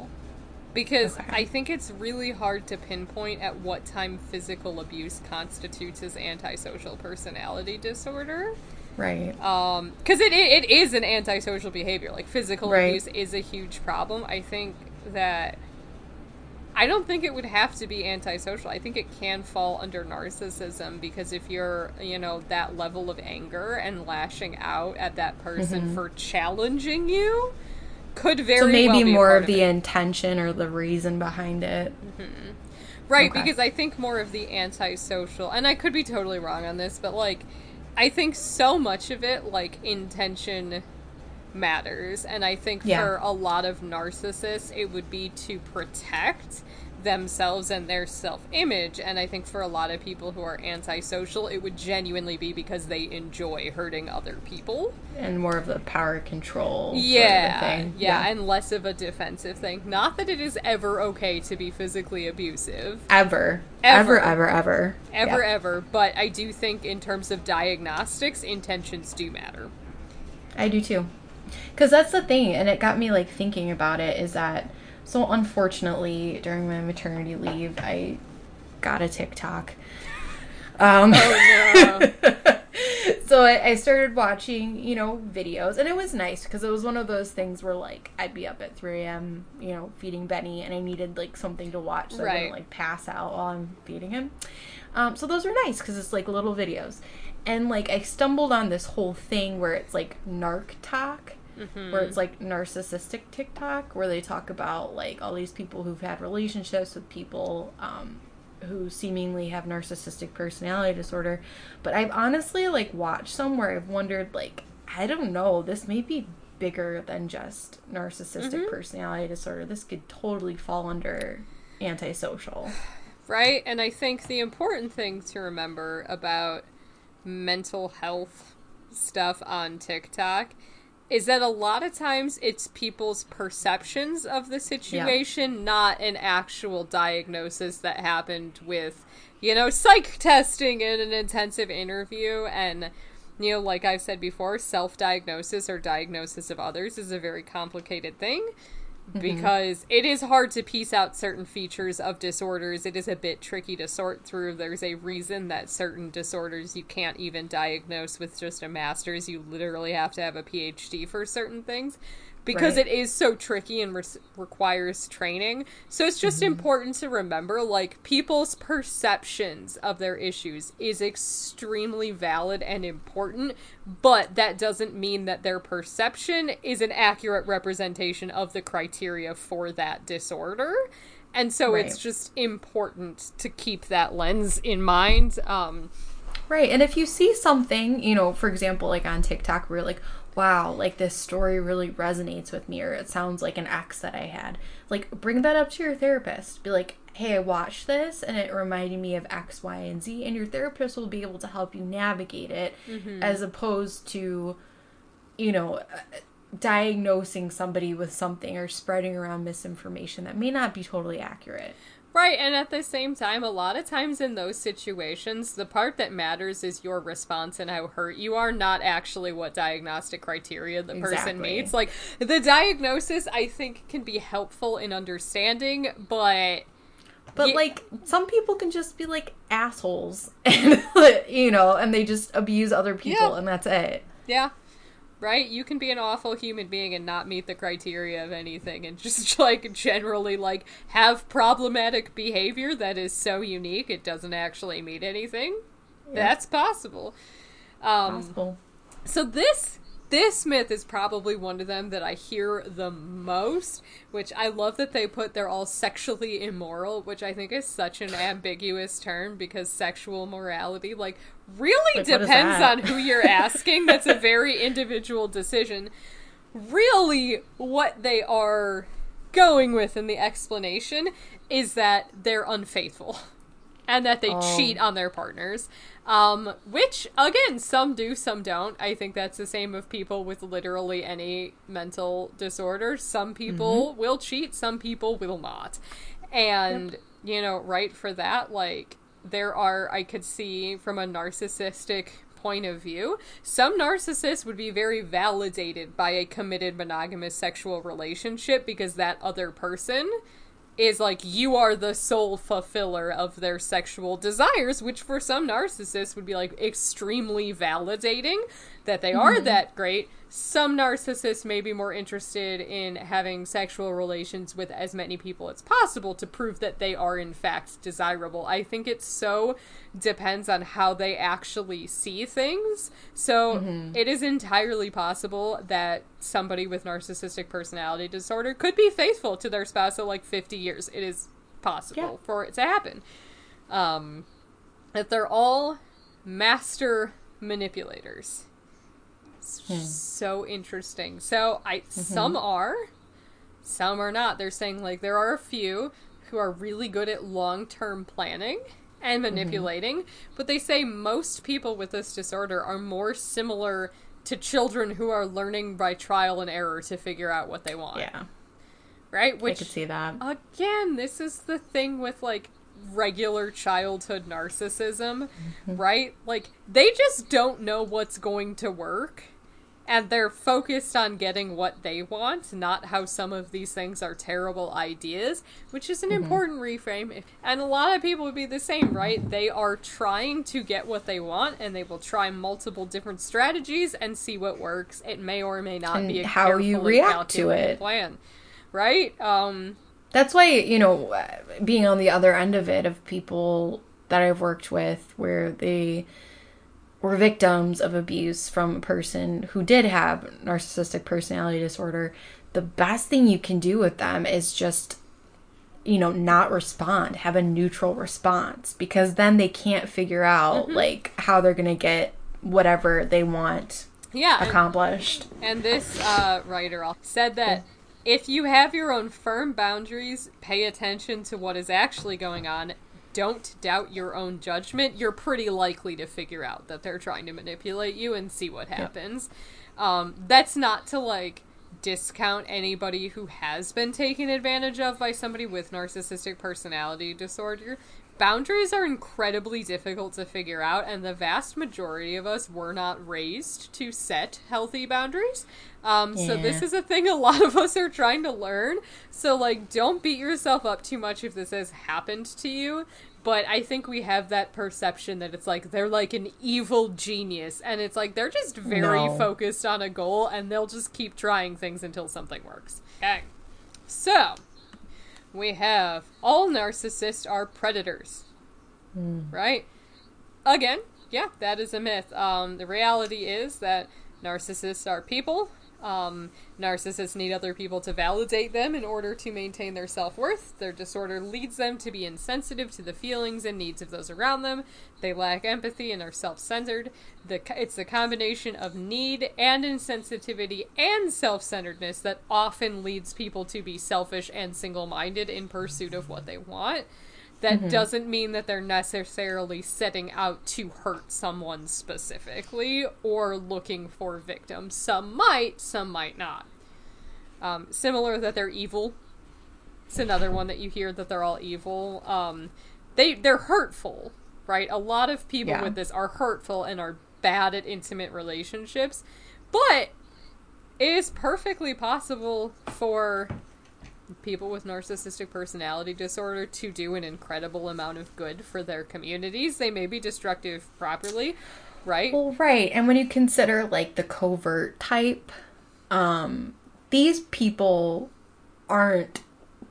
Because Okay. I think it's really hard to pinpoint at what time physical abuse constitutes as antisocial personality disorder. Right. Um, because it, it it is an antisocial behavior. Like physical Right. abuse is a huge problem. I think that I don't think it would have to be antisocial. I think it can fall under narcissism because if you're, you know, that level of anger and lashing out at that person for challenging you could very Mm-hmm. so maybe well be more of the intention or the reason behind it. Right, Okay. because I think more of the antisocial, and I could be totally wrong on this, but like, I think so much of it, like, intention matters. And I think Yeah. for a lot of narcissists, it would be to protect themselves and their self image. And I think for a lot of people who are antisocial, it would genuinely be because they enjoy hurting other people. And more of the power control. sort of a Yeah, yeah, and less of a defensive thing. Not that it is ever okay to be physically abusive. Ever. Ever. Ever, ever, ever. ever Yeah. ever but i do think in terms of diagnostics intentions do matter I do too. Because that's the thing, and it got me like thinking about it is that So unfortunately, during my maternity leave, I got a TikTok. Um, Oh no. so I, I started watching, you know, videos, and it was nice because it was one of those things where like I'd be up at 3 a.m., you know, feeding Benny, and I needed like something to watch so I Right. wouldn't like pass out while I'm feeding him. Um, so those were nice because it's like little videos, and like I stumbled on this whole thing where it's like narc talk. Where it's like narcissistic TikTok, where they talk about like all these people who've had relationships with people um, who seemingly have narcissistic personality disorder. But I've honestly like watched some where I've wondered like I don't know, this may be bigger than just narcissistic personality disorder. This could totally fall under antisocial. Right? And I think the important thing to remember about mental health stuff on TikTok is that a lot of times it's people's perceptions of the situation, not an actual diagnosis that happened with, you know, psych testing in an intensive interview. And, you know, like I've said before, self diagnosis or diagnosis of others is a very complicated thing Mm-hmm. because it is hard to piece out certain features of disorders. It is a bit tricky to sort through. There's a reason that certain disorders you can't even diagnose with just a master's. You literally have to have a PhD for certain things because Right. it is so tricky and res- requires training. So it's just important to remember like people's perceptions of their issues is extremely valid and important, but that doesn't mean that their perception is an accurate representation of the criteria for that disorder. And so it's just important to keep that lens in mind. Um, Right. And if you see something, you know, for example, like on TikTok, where you're like, wow, like this story really resonates with me, or it sounds like an ex that I had, like bring that up to your therapist. Be like, hey, I watched this and it reminded me of X, Y, and Z. And your therapist will be able to help you navigate it as opposed to, you know, uh, diagnosing somebody with something or spreading around misinformation that may not be totally accurate. Right, and at the same time, a lot of times in those situations, the part that matters is your response and how hurt you are, not actually what diagnostic criteria the person Exactly. meets. Like, the diagnosis, I think, can be helpful in understanding, but. But Ye- like some people can just be like assholes and you know, and they just abuse other people Yeah. and that's it. Yeah. Right? You can be an awful human being and not meet the criteria of anything and just like generally like have problematic behavior that is so unique it doesn't actually meet anything. That's possible. Um Possible. So this this myth is probably one of them that I hear the most, which I love that they put they're all sexually immoral, which I think is such an ambiguous term because sexual morality like really Like, depends on who you're asking. That's a very individual decision. Really what they are going with in the explanation is that they're unfaithful and that they Oh. cheat on their partners. Um, which again, some do, some don't. I think that's the same of people with literally any mental disorder. Some people Mm-hmm. will cheat, some people will not. And you know, right for that, like there are I could see from a narcissistic point of view, some narcissists would be very validated by a committed monogamous sexual relationship because that other person is like you are the sole fulfiller of their sexual desires, which for some narcissists would be like extremely validating that they are that great. Some narcissists may be more interested in having sexual relations with as many people as possible to prove that they are in fact desirable. I think it so depends on how they actually see things. So it is entirely possible that somebody with narcissistic personality disorder could be faithful to their spouse for like 50 years. It is possible Yeah. for it to happen. Um, that they're all master manipulators. It's So interesting. So I mm-hmm. some are, some are not. They're saying like there are a few who are really good at long-term planning and mm-hmm. manipulating, but they say most people with this disorder are more similar to children who are learning by trial and error to figure out what they want. Yeah. Right? Which I could see that. again, this is the thing with like regular childhood narcissism, mm-hmm. right? Like they just don't know what's going to work. And they're focused on getting what they want, not how some of these things are terrible ideas, which is an Mm-hmm. important reframe. And a lot of people would be the same, right? They are trying to get what they want, and they will try multiple different strategies and see what works. It may or may not And be a how you react to it. plan, right? Um, That's why, you know, being on the other end of it, of people that I've worked with where they were victims of abuse from a person who did have narcissistic personality disorder, the best thing you can do with them is just, you know, not respond, have a neutral response, because then they can't figure out, like, how they're to get whatever they want yeah, accomplished. And this uh, writer said that if you have your own firm boundaries, pay attention to what is actually going on, don't doubt your own judgment, you're pretty likely to figure out that they're trying to manipulate you and see what happens. Um, that's not to like discount anybody who has been taken advantage of by somebody with narcissistic personality disorder. Boundaries are incredibly difficult to figure out, and the vast majority of us were not raised to set healthy boundaries. Um, So, this is a thing a lot of us are trying to learn. So, like, don't beat yourself up too much if this has happened to you. But I think we have that perception that it's like they're like an evil genius, and it's like they're just very No. focused on a goal, and they'll just keep trying things until something works. Okay. So, we have all narcissists are predators. Right? Again, yeah, that is a myth. Um, the reality is that narcissists are people. Um, narcissists need other people to validate them in order to maintain their self worth. Their disorder leads them to be insensitive to the feelings and needs of those around them. They lack empathy and are self centered. It's the combination of need and insensitivity and self centeredness that often leads people to be selfish and single minded in pursuit of what they want that doesn't mean that they're necessarily setting out to hurt someone specifically or looking for victims. Some might, some might not. Um, similar that they're evil. It's another one that you hear that they're all evil. Um, they they're hurtful, right? A lot of people Yeah. with this are hurtful and are bad at intimate relationships, but it is perfectly possible for people with narcissistic personality disorder to do an incredible amount of good for their communities. They may be destructive properly, right? Well, right. And when you consider like the covert type, um, these people aren't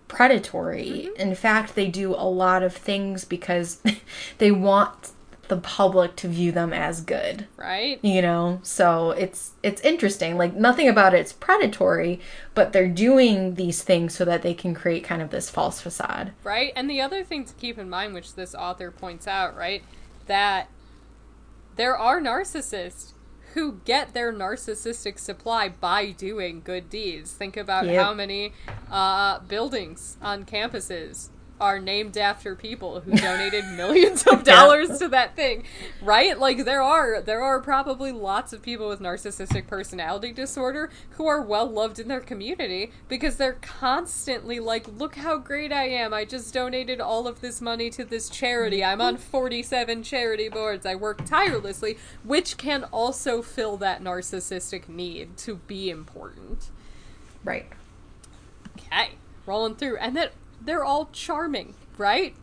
predatory. In fact, they do a lot of things because they want the public to view them as good. right? You know, so it's it's interesting. Like nothing about it's predatory, but they're doing these things so that they can create kind of this false facade. Right? And the other thing to keep in mind, which this author points out, right, that there are narcissists who get their narcissistic supply by doing good deeds. Think about Yep. how many uh, buildings on campuses are named after people who donated millions of dollars to that thing right? Like there are there are probably lots of people with narcissistic personality disorder who are well loved in their community because they're constantly like look how great i am. I just donated all of this money to this charity. I'm on mm-hmm. 47 charity boards. I work tirelessly which can also fill that narcissistic need to be important. Right. Okay, rolling through, and that they're all charming, right?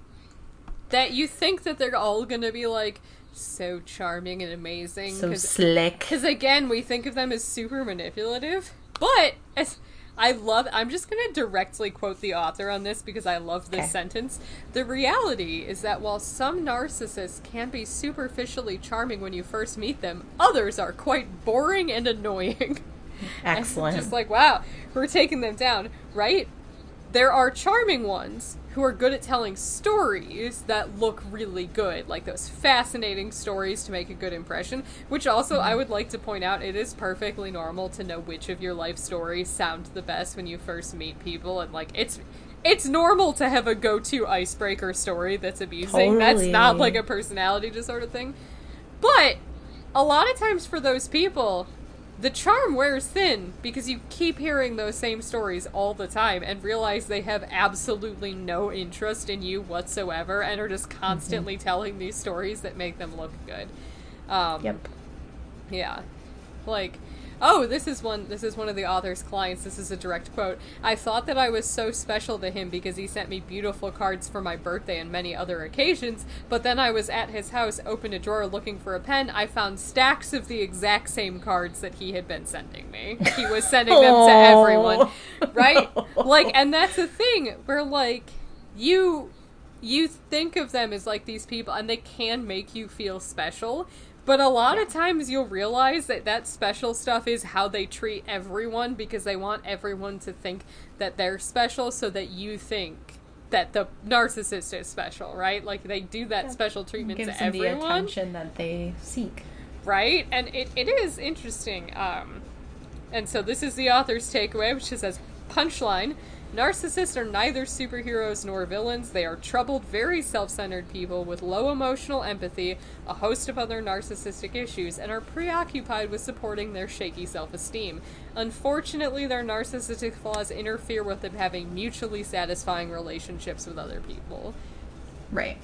That you think that they're all gonna be like so charming and amazing. So slick. Cause, again, we think of them as super manipulative, but as I love. I'm just gonna directly quote the author on this because I love this Okay. sentence. The reality is that while some narcissists can be superficially charming when you first meet them, others are quite boring and annoying. Excellent. Just like, wow, we're taking them down, right? There are charming ones who are good at telling stories that look really good, like those fascinating stories to make a good impression. Which also, I mm-hmm. would like to point out, it is perfectly normal to know which of your life stories sound the best when you first meet people, and like it's. It's normal to have a go-to icebreaker story that's amusing. That's not like a personality disorder thing. But a lot of times for those people, the charm wears thin because you keep hearing those same stories all the time and realize they have absolutely no interest in you whatsoever and are just constantly telling these stories that make them look good. Um, yep. yeah. Like, Oh, this is one. This is one of the author's clients. This is a direct quote. I thought that I was so special to him because he sent me beautiful cards for my birthday and many other occasions. But then I was at his house, opened a drawer looking for a pen. I found stacks of the exact same cards that he had been sending me. He was sending them to everyone, right? Like, and that's the thing. Where like you you think of them as like these people, and they can make you feel special but a lot of times you'll realize that that special stuff is how they treat everyone because they want everyone to think that they're special so that you think that the narcissist is special, right? Like they do that yeah. special treatment Gives to everyone. the attention that they seek. Right? And it, it is interesting. Um, and so this is the author's takeaway, which says punchline Narcissists are neither superheroes nor villains. They are troubled, very self centered people with low emotional empathy, a host of other narcissistic issues, and are preoccupied with supporting their shaky self esteem. Unfortunately, their narcissistic flaws interfere with them having mutually satisfying relationships with other people. Right.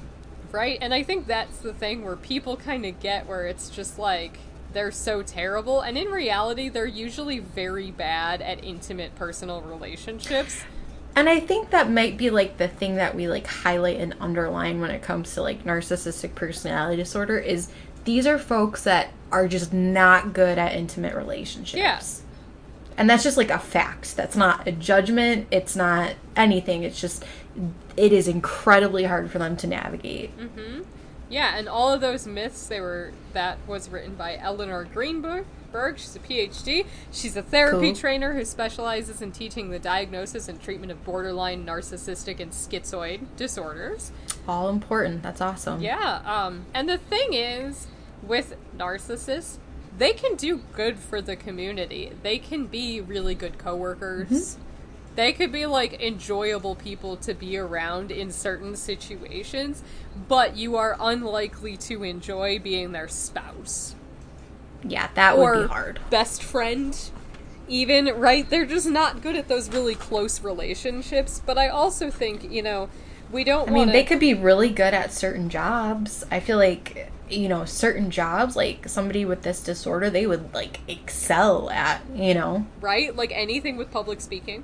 Right? And I think that's the thing where people kind of get where it's just like, they're so terrible and in reality they're usually very bad at intimate personal relationships and I think that might be like the thing that we like highlight and underline when it comes to like narcissistic personality disorder is these are folks that are just not good at intimate relationships. Yes. And that's just like a fact. That's not a judgment. It's not anything. It's just it is incredibly hard for them to navigate. Mm-hmm. Yeah, and all of those myths they were that was written by Elinor Greenberg Berg. She's a PhD. She's a therapy cool. trainer who specializes in teaching the diagnosis and treatment of borderline narcissistic and schizoid disorders. All important. That's awesome. Yeah. Um, and the thing is, with narcissists, they can do good for the community. They can be really good coworkers. Mm-hmm. They could be like enjoyable people to be around in certain situations, but you are unlikely to enjoy being their spouse yeah, that would be hard. Best friend, even, right? They're just not good at those really close relationships. But I also think, you know, we don't I wanna... mean, they could be really good at certain jobs. I feel like, you know, certain jobs, like somebody with this disorder, they would, like, excel at, you know? Right? Like anything with public speaking.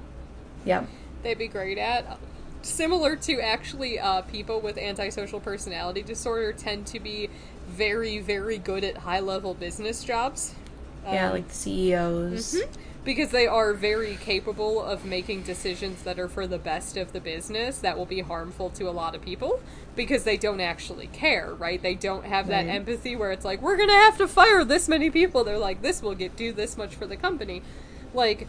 Yep. They'd be great at. Similar to actually, uh, people with antisocial personality disorder tend to be very, very good at high level business jobs. Yeah, um, like the CEOs. Mm-hmm. Because they are very capable of making decisions that are for the best of the business that will be harmful to a lot of people because they don't actually care, right? They don't have that right. empathy where it's like, we're going to have to fire this many people. They're like, this will get do this much for the company. Like,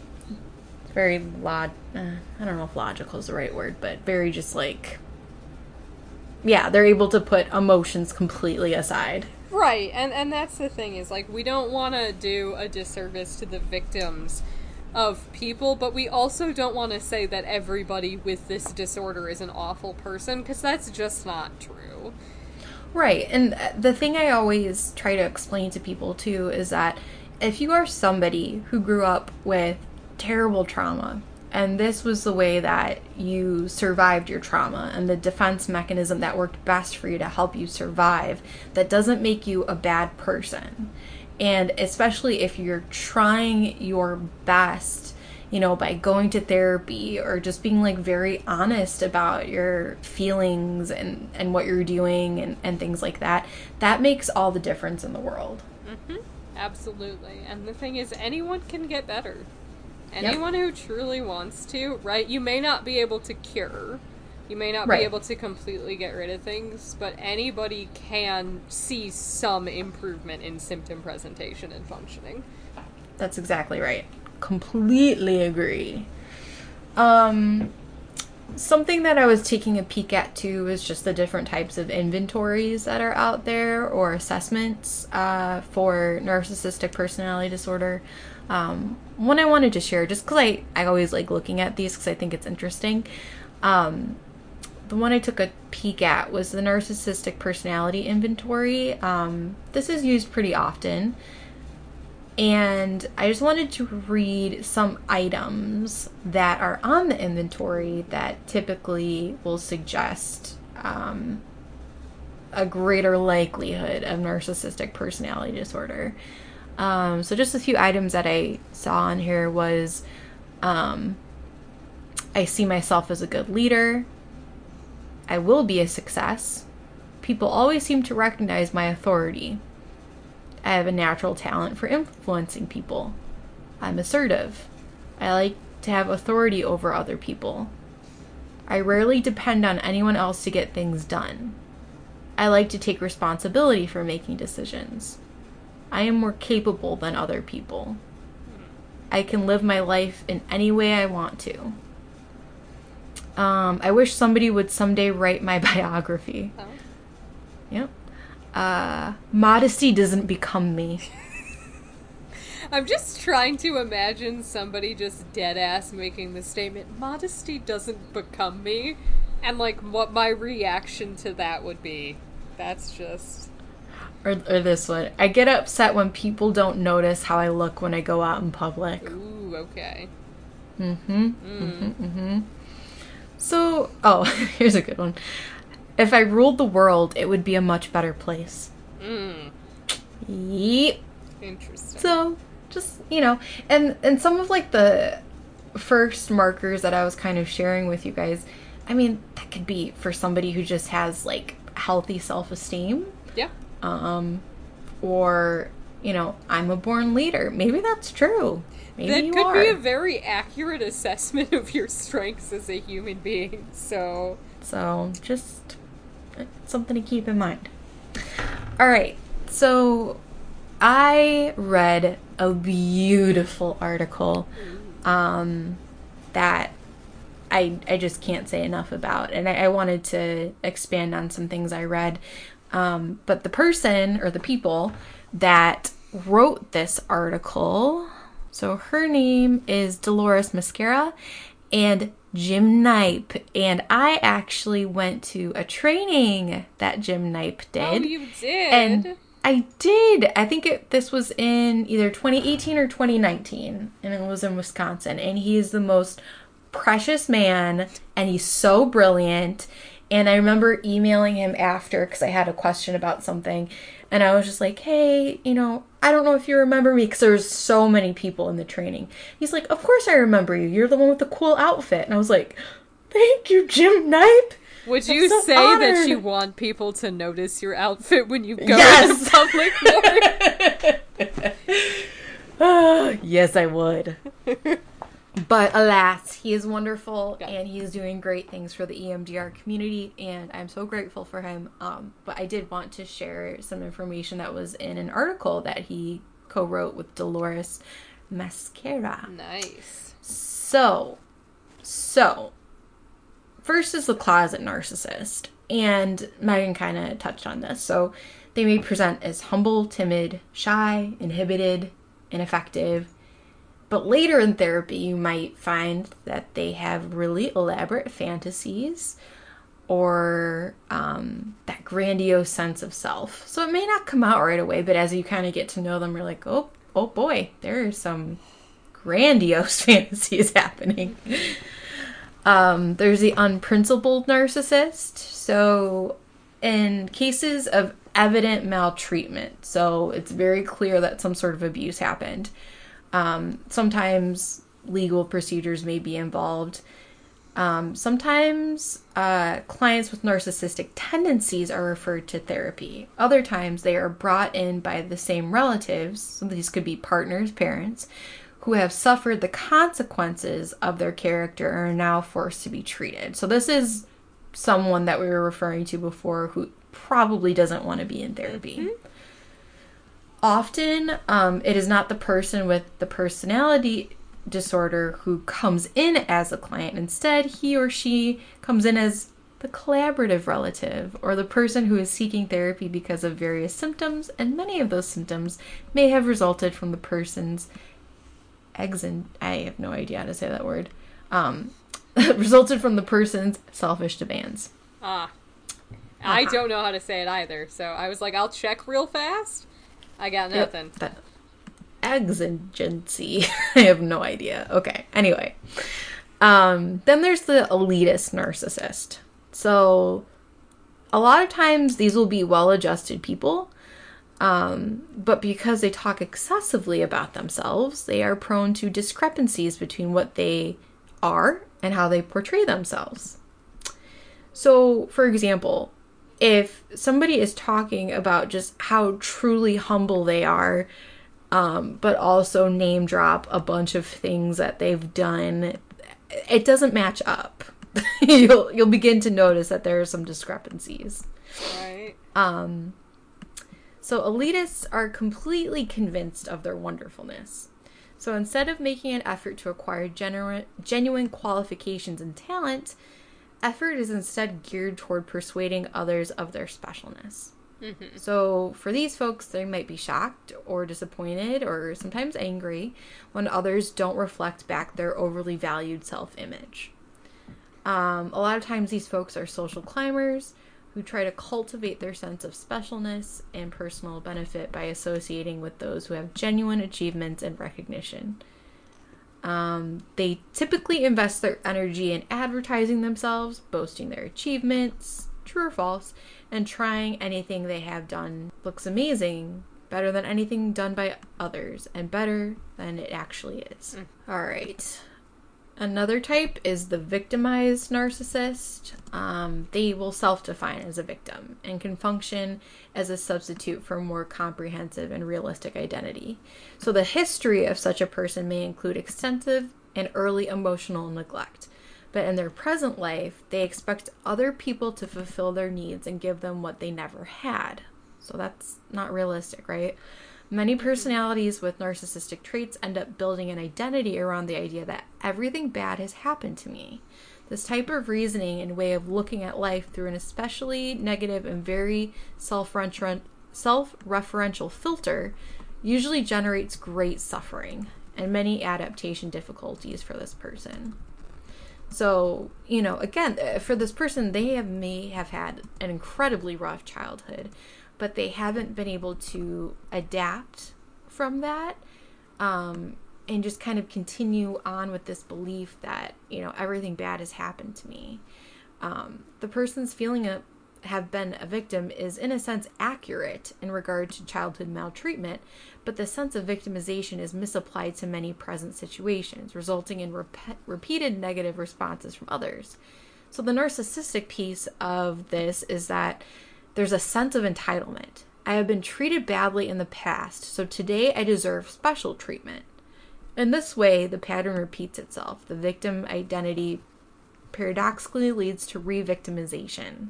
very log. Uh, I don't know if logical is the right word, but very just like yeah, they're able to put emotions completely aside. Right, and and that's the thing is like we don't want to do a disservice to the victims of people, but we also don't want to say that everybody with this disorder is an awful person because that's just not true. Right, and the thing I always try to explain to people too is that if you are somebody who grew up with terrible trauma, and this was the way that you survived your trauma and the defense mechanism that worked best for you to help you survive. That doesn't make you a bad person. And especially if you're trying your best, you know, by going to therapy or just being like very honest about your feelings and, and what you're doing and, and things like that, that makes all the difference in the world. Mm-hmm. Absolutely. And the thing is, anyone can get better. Anyone yep. who truly wants to, right? You may not be able to cure, you may not right. be able to completely get rid of things, but anybody can see some improvement in symptom presentation and functioning. That's exactly right. Completely agree. Um, something that I was taking a peek at too is just the different types of inventories that are out there or assessments uh, for narcissistic personality disorder. Um, one I wanted to share, just because I, I always like looking at these because I think it's interesting. Um, the one I took a peek at was the Narcissistic Personality Inventory. Um, this is used pretty often. And I just wanted to read some items that are on the inventory that typically will suggest um, a greater likelihood of narcissistic personality disorder. Um, so just a few items that I saw on here was um, I see myself as a good leader. I will be a success. People always seem to recognize my authority. I have a natural talent for influencing people. I'm assertive. I like to have authority over other people. I rarely depend on anyone else to get things done. I like to take responsibility for making decisions. I am more capable than other people. I can live my life in any way I want to. Um, I wish somebody would someday write my biography. Oh. Yep. Uh, modesty doesn't become me. I'm just trying to imagine somebody just dead ass making the statement, modesty doesn't become me, and like what my reaction to that would be. That's just. Or, or this one. I get upset when people don't notice how I look when I go out in public. Ooh, okay. Mm-hmm. Mm-hmm. Mm-hmm. So, oh, here's a good one. If I ruled the world, it would be a much better place. Mm, Yep. interesting. So, just you know, and and some of like the first markers that I was kind of sharing with you guys. I mean, that could be for somebody who just has like healthy self-esteem, yeah. Um, or you know, I'm a born leader. Maybe that's true. Maybe That could are. be a very accurate assessment of your strengths as a human being. So, So just something to keep in mind. All right. So I read a beautiful article um, that I I just can't say enough about, and I, I wanted to expand on some things I read. Um, but the person or the people that wrote this article, so her name is Dolores Mosquera and Jim Knipe, and I actually went to a training that Jim Knipe did. oh, you did. And I did. I think it, this was in either 2018 or 2019, and it was in Wisconsin. And he is the most precious man, and he's so brilliant. And I remember emailing him after because I had a question about something, and I was just like, "Hey, you know, I don't know if you remember me because there's so many people in the training." He's like, "Of course I remember you. You're the one with the cool outfit." And I was like, "Thank you, Jim Knipe." Would I'm you so say that you want people to notice your outfit when you go Yes. into public more? Ah, yes, I would. but alas, he is wonderful Yeah. and he is doing great things for the EMDR community, and I'm so grateful for him. Um, but I did want to share some information that was in an article that he co wrote with Dolores Mosquera. nice. So, so first is the closet narcissist, and Megan kind of touched on this. So, they may present as humble, timid, shy, inhibited, ineffective. But later in therapy, you might find that they have really elaborate fantasies or um, that grandiose sense of self. So it may not come out right away, but as you kind of get to know them, you're like, oh, oh boy, there are some grandiose fantasies happening. Um, there's the unprincipled narcissist. So, in cases of evident maltreatment, so it's very clear that some sort of abuse happened. Um, sometimes legal procedures may be involved. Um, sometimes uh, clients with narcissistic tendencies are referred to therapy. Other times they are brought in by the same relatives, so these could be partners, parents, who have suffered the consequences of their character and are now forced to be treated. So this is someone that we were referring to before who probably doesn't want to be in therapy. Often, um, it is not the person with the personality disorder who comes in as a client. Instead, he or she comes in as the collaborative relative or the person who is seeking therapy because of various symptoms, and many of those symptoms may have resulted from the person's exin. I have no idea how to say that word. Um, resulted from the person's selfish demands. Ah. I don't know how to say it either, so I was like, I'll check real fast. I got Yep, nothing. that exigency. I have no idea. Okay. Anyway. Um, then there's the elitist narcissist. So a lot of times these will be well adjusted people. Um, but because they talk excessively about themselves, they are prone to discrepancies between what they are and how they portray themselves. So, for example, if somebody is talking about just how truly humble they are, um, but also name drop a bunch of things that they've done, it doesn't match up. you'll you'll begin to notice that there are some discrepancies. Right. Um, so elitists are completely convinced of their wonderfulness. So instead of making an effort to acquire genuine, genuine qualifications and talent, effort is instead geared toward persuading others of their specialness. Mm-hmm. So for these folks, they might be shocked or disappointed or sometimes angry when others don't reflect back their overly valued self image. Um, a lot of times, these folks are social climbers who try to cultivate their sense of specialness and personal benefit by associating with those who have genuine achievements and recognition. Um, they typically invest their energy in advertising themselves, boasting their achievements, true or false, and trying anything they have done looks amazing, better than anything done by others, and better than it actually is. All right. Another type is the victimized narcissist. Um, they will self define as a victim and can function as a substitute for more comprehensive and realistic identity. So, the history of such a person may include extensive and early emotional neglect, but in their present life, they expect other people to fulfill their needs and give them what they never had. So, that's not realistic, right? Many personalities with narcissistic traits end up building an identity around the idea that everything bad has happened to me. This type of reasoning and way of looking at life through an especially negative and very self referential filter usually generates great suffering and many adaptation difficulties for this person. So, you know, again, uh, for this person, they have, may have had an incredibly rough childhood but they haven't been able to adapt from that um, and just kind of continue on with this belief that you know everything bad has happened to me. Um, the person's feeling of have been a victim is in a sense accurate in regard to childhood maltreatment but the sense of victimization is misapplied to many present situations resulting in rep- repeated negative responses from others. So the narcissistic piece of this is that there's a sense of entitlement. I have been treated badly in the past, so today I deserve special treatment. In this way, the pattern repeats itself. The victim identity paradoxically leads to re victimization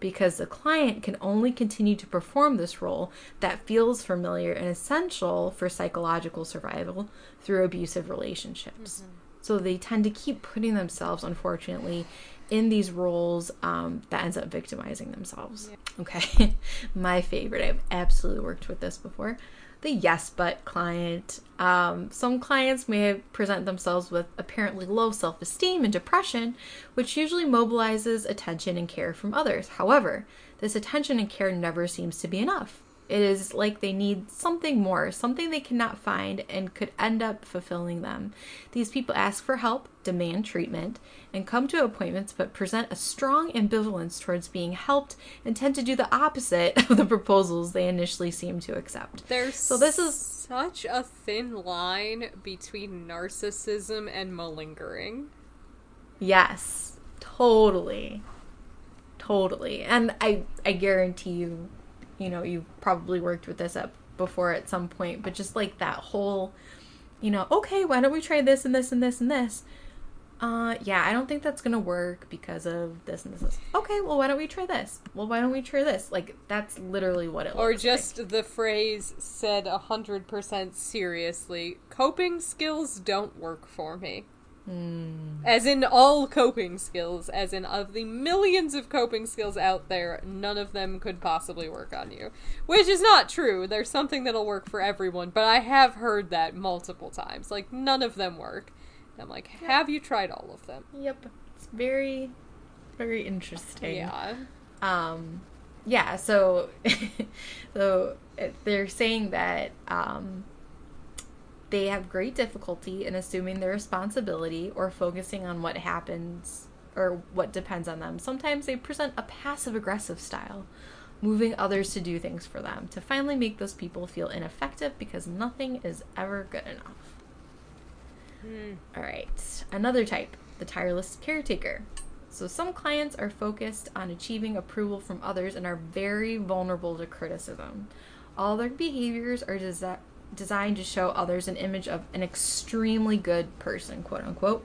because the client can only continue to perform this role that feels familiar and essential for psychological survival through abusive relationships. Mm-hmm. So they tend to keep putting themselves, unfortunately, in these roles um, that ends up victimizing themselves. Yeah. Okay, my favorite. I've absolutely worked with this before. The yes but client. Um, some clients may present themselves with apparently low self esteem and depression, which usually mobilizes attention and care from others. However, this attention and care never seems to be enough. It is like they need something more, something they cannot find and could end up fulfilling them. These people ask for help, demand treatment, and come to appointments but present a strong ambivalence towards being helped and tend to do the opposite of the proposals they initially seem to accept. There's so this is such a thin line between narcissism and malingering. Yes, totally. Totally. And I I guarantee you you know, you've probably worked with this up before at some point, but just like that whole, you know, okay, why don't we try this and this and this and this? Uh, yeah, I don't think that's gonna work because of this and this. this. Okay, well, why don't we try this? Well, why don't we try this? Like, that's literally what it. Or just like. the phrase said a hundred percent seriously: coping skills don't work for me. Mm. As in all coping skills, as in of the millions of coping skills out there, none of them could possibly work on you. Which is not true. There's something that'll work for everyone, but I have heard that multiple times. Like, none of them work. And I'm like, have you tried all of them? Yep. It's very, very interesting. Yeah. Um, yeah, so, so they're saying that, um, they have great difficulty in assuming their responsibility or focusing on what happens or what depends on them. Sometimes they present a passive aggressive style, moving others to do things for them, to finally make those people feel ineffective because nothing is ever good enough. Hmm. All right, another type, the tireless caretaker. So some clients are focused on achieving approval from others and are very vulnerable to criticism. All their behaviors are desi- designed to show others an image of an extremely good person, quote unquote.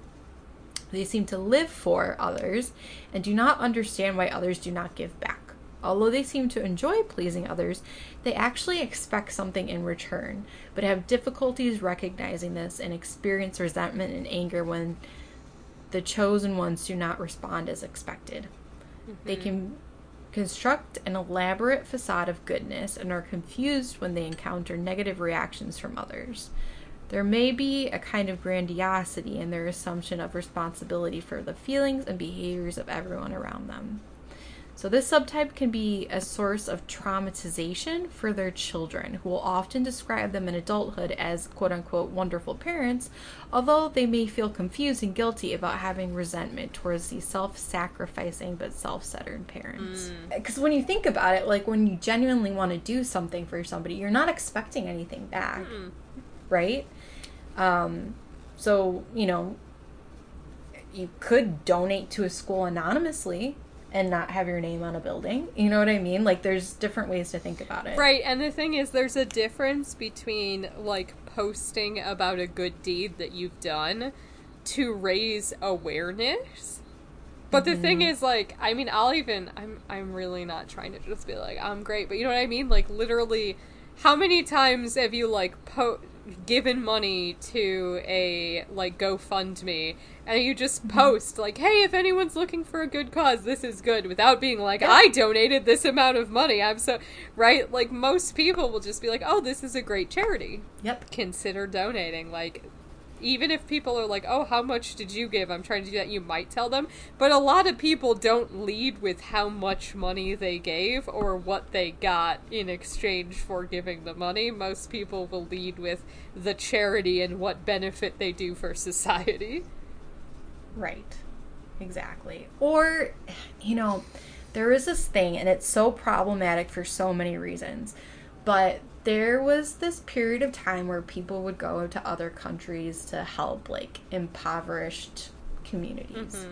They seem to live for others and do not understand why others do not give back. Although they seem to enjoy pleasing others, they actually expect something in return, but have difficulties recognizing this and experience resentment and anger when the chosen ones do not respond as expected. They mm-hmm. can construct an elaborate facade of goodness and are confused when they encounter negative reactions from others. There may be a kind of grandiosity in their assumption of responsibility for the feelings and behaviors of everyone around them. So, this subtype can be a source of traumatization for their children, who will often describe them in adulthood as quote unquote wonderful parents, although they may feel confused and guilty about having resentment towards these self sacrificing but self centered parents. Because when you think about it, like when you genuinely want to do something for somebody, you're not expecting anything back, right? Um, so, you know, you could donate to a school anonymously and not have your name on a building. You know what I mean? Like there's different ways to think about it. Right, and the thing is, there's a difference between like posting about a good deed that you've done to raise awareness. But the thing mm-hmm. is, like, I mean, I'll even I'm I'm really not trying to just be like I'm great, but you know what I mean? Like, literally, how many times have you like po- given money to a like GoFundMe and you just post like, "Hey, if anyone's looking for a good cause, this is good," without being like, "I donated this amount of money." I'm so right. Like most people will just be like, "Oh, this is a great charity." Yep. Consider donating. Like, even if people are like, "Oh, how much did you give?" I'm trying to do that. You might tell them, but a lot of people don't lead with how much money they gave or what they got in exchange for giving the money. Most people will lead with the charity and what benefit they do for society. Right. Exactly. Or, you know, there is this thing, and it's so problematic for so many reasons. But there was this period of time where people would go to other countries to help, like, impoverished communities.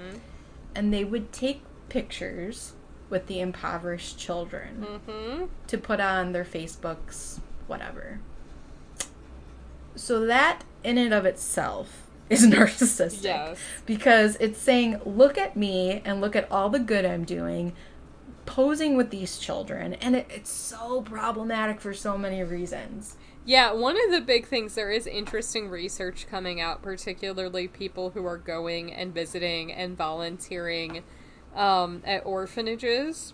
And they would take pictures with the impoverished children hmm to put on their Facebooks, whatever. So that in and of itself is narcissistic. Yes. Because it's saying, look at me and look at all the good I'm doing, posing with these children. And it, it's so problematic for so many reasons. Yeah, one of the big things there is interesting research coming out, particularly people who are going and visiting and volunteering um, at orphanages,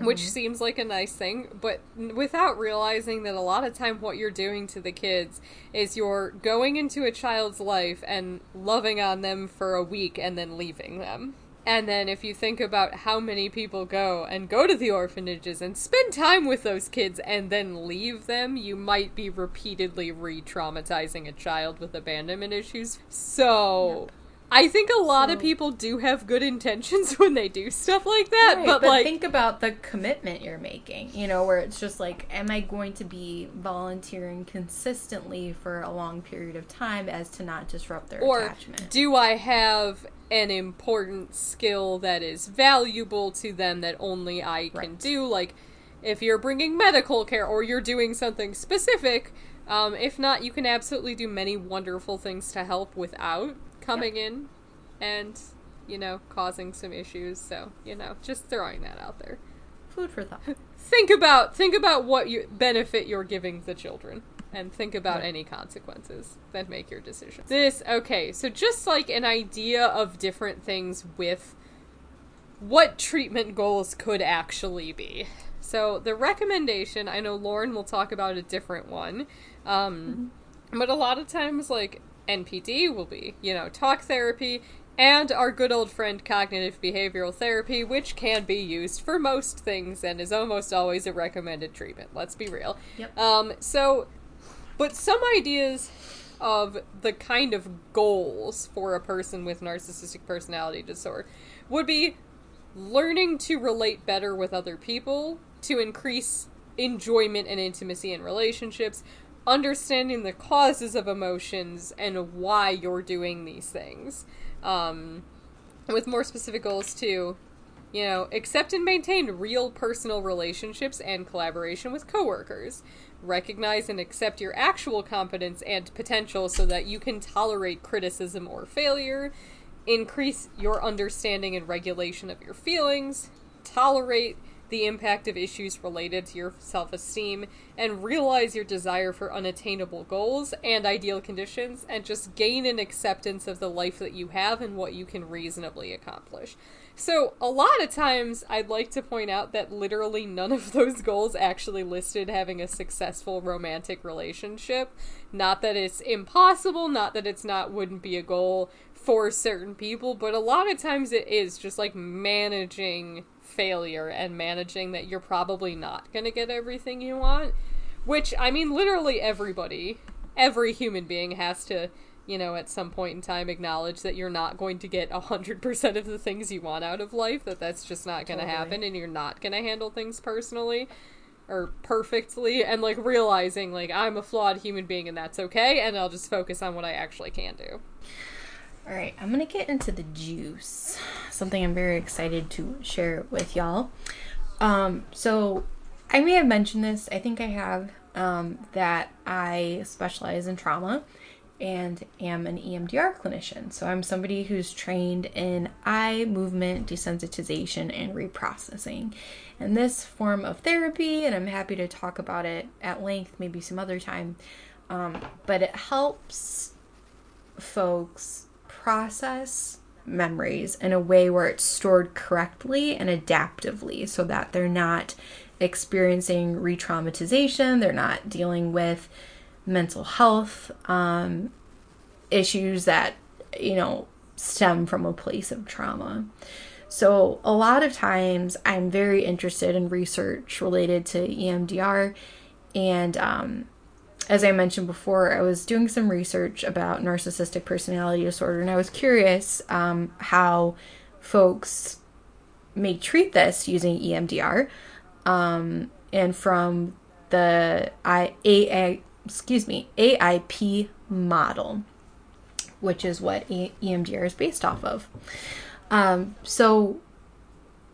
which mm-hmm. seems like a nice thing, but without realizing that a lot of time what you're doing to the kids is you're going into a child's life and loving on them for a week and then leaving them. And then if you think about how many people go and go to the orphanages and spend time with those kids and then leave them, you might be repeatedly re-traumatizing a child with abandonment issues. So I think a lot of people do have good intentions when they do stuff like that, Right, but, like think about the commitment you're making, you know, where it's just like, am I going to be volunteering consistently for a long period of time as to not disrupt their or attachment? do I have an important skill that is valuable to them that only I can do? Like, if you're bringing medical care or you're doing something specific, um, if not, you can absolutely do many wonderful things to help without coming in and, you know, causing some issues. So, you know, just throwing that out there. Food for thought. Think about think about what you benefit you're giving the children and think about any consequences then make your decision this okay so just like an idea of different things with what treatment goals could actually be so the recommendation i know lauren will talk about a different one um, but a lot of times like npd will be you know talk therapy and our good old friend cognitive behavioral therapy, which can be used for most things and is almost always a recommended treatment. Let's be real. Yep. Um, so, but some ideas of the kind of goals for a person with narcissistic personality disorder would be learning to relate better with other people to increase enjoyment and intimacy in relationships, understanding the causes of emotions and why you're doing these things. Um, with more specific goals, too, you know, accept and maintain real personal relationships and collaboration with coworkers. Recognize and accept your actual competence and potential so that you can tolerate criticism or failure. Increase your understanding and regulation of your feelings. Tolerate the impact of issues related to your self esteem, and realize your desire for unattainable goals and ideal conditions, and just gain an acceptance of the life that you have and what you can reasonably accomplish. So, a lot of times, I'd like to point out that literally none of those goals actually listed having a successful romantic relationship. Not that it's impossible, not that it's not wouldn't be a goal for certain people, but a lot of times it is just like managing failure and managing that you're probably not going to get everything you want. Which, I mean, literally everybody, every human being has to you know, at some point in time acknowledge that you're not going to get 100% of the things you want out of life, that that's just not going to totally. happen, and you're not going to handle things personally or perfectly, and like realizing, like, I'm a flawed human being and that's okay, and I'll just focus on what I actually can do. All right, I'm going to get into the juice, something I'm very excited to share with y'all. Um, so, I may have mentioned this, I think I have, um, that I specialize in trauma and am an EMDR clinician. So I'm somebody who's trained in eye movement desensitization and reprocessing. And this form of therapy, and I'm happy to talk about it at length, maybe some other time, um, but it helps folks process memories in a way where it's stored correctly and adaptively so that they're not experiencing re traumatization, they're not dealing with mental health um, issues that, you know, stem from a place of trauma. So, a lot of times I'm very interested in research related to EMDR. And um, as I mentioned before, I was doing some research about narcissistic personality disorder, and I was curious um, how folks may treat this using EMDR. Um, and from the I, A, excuse me, AIP model, which is what EMDR is based off of. Um, so,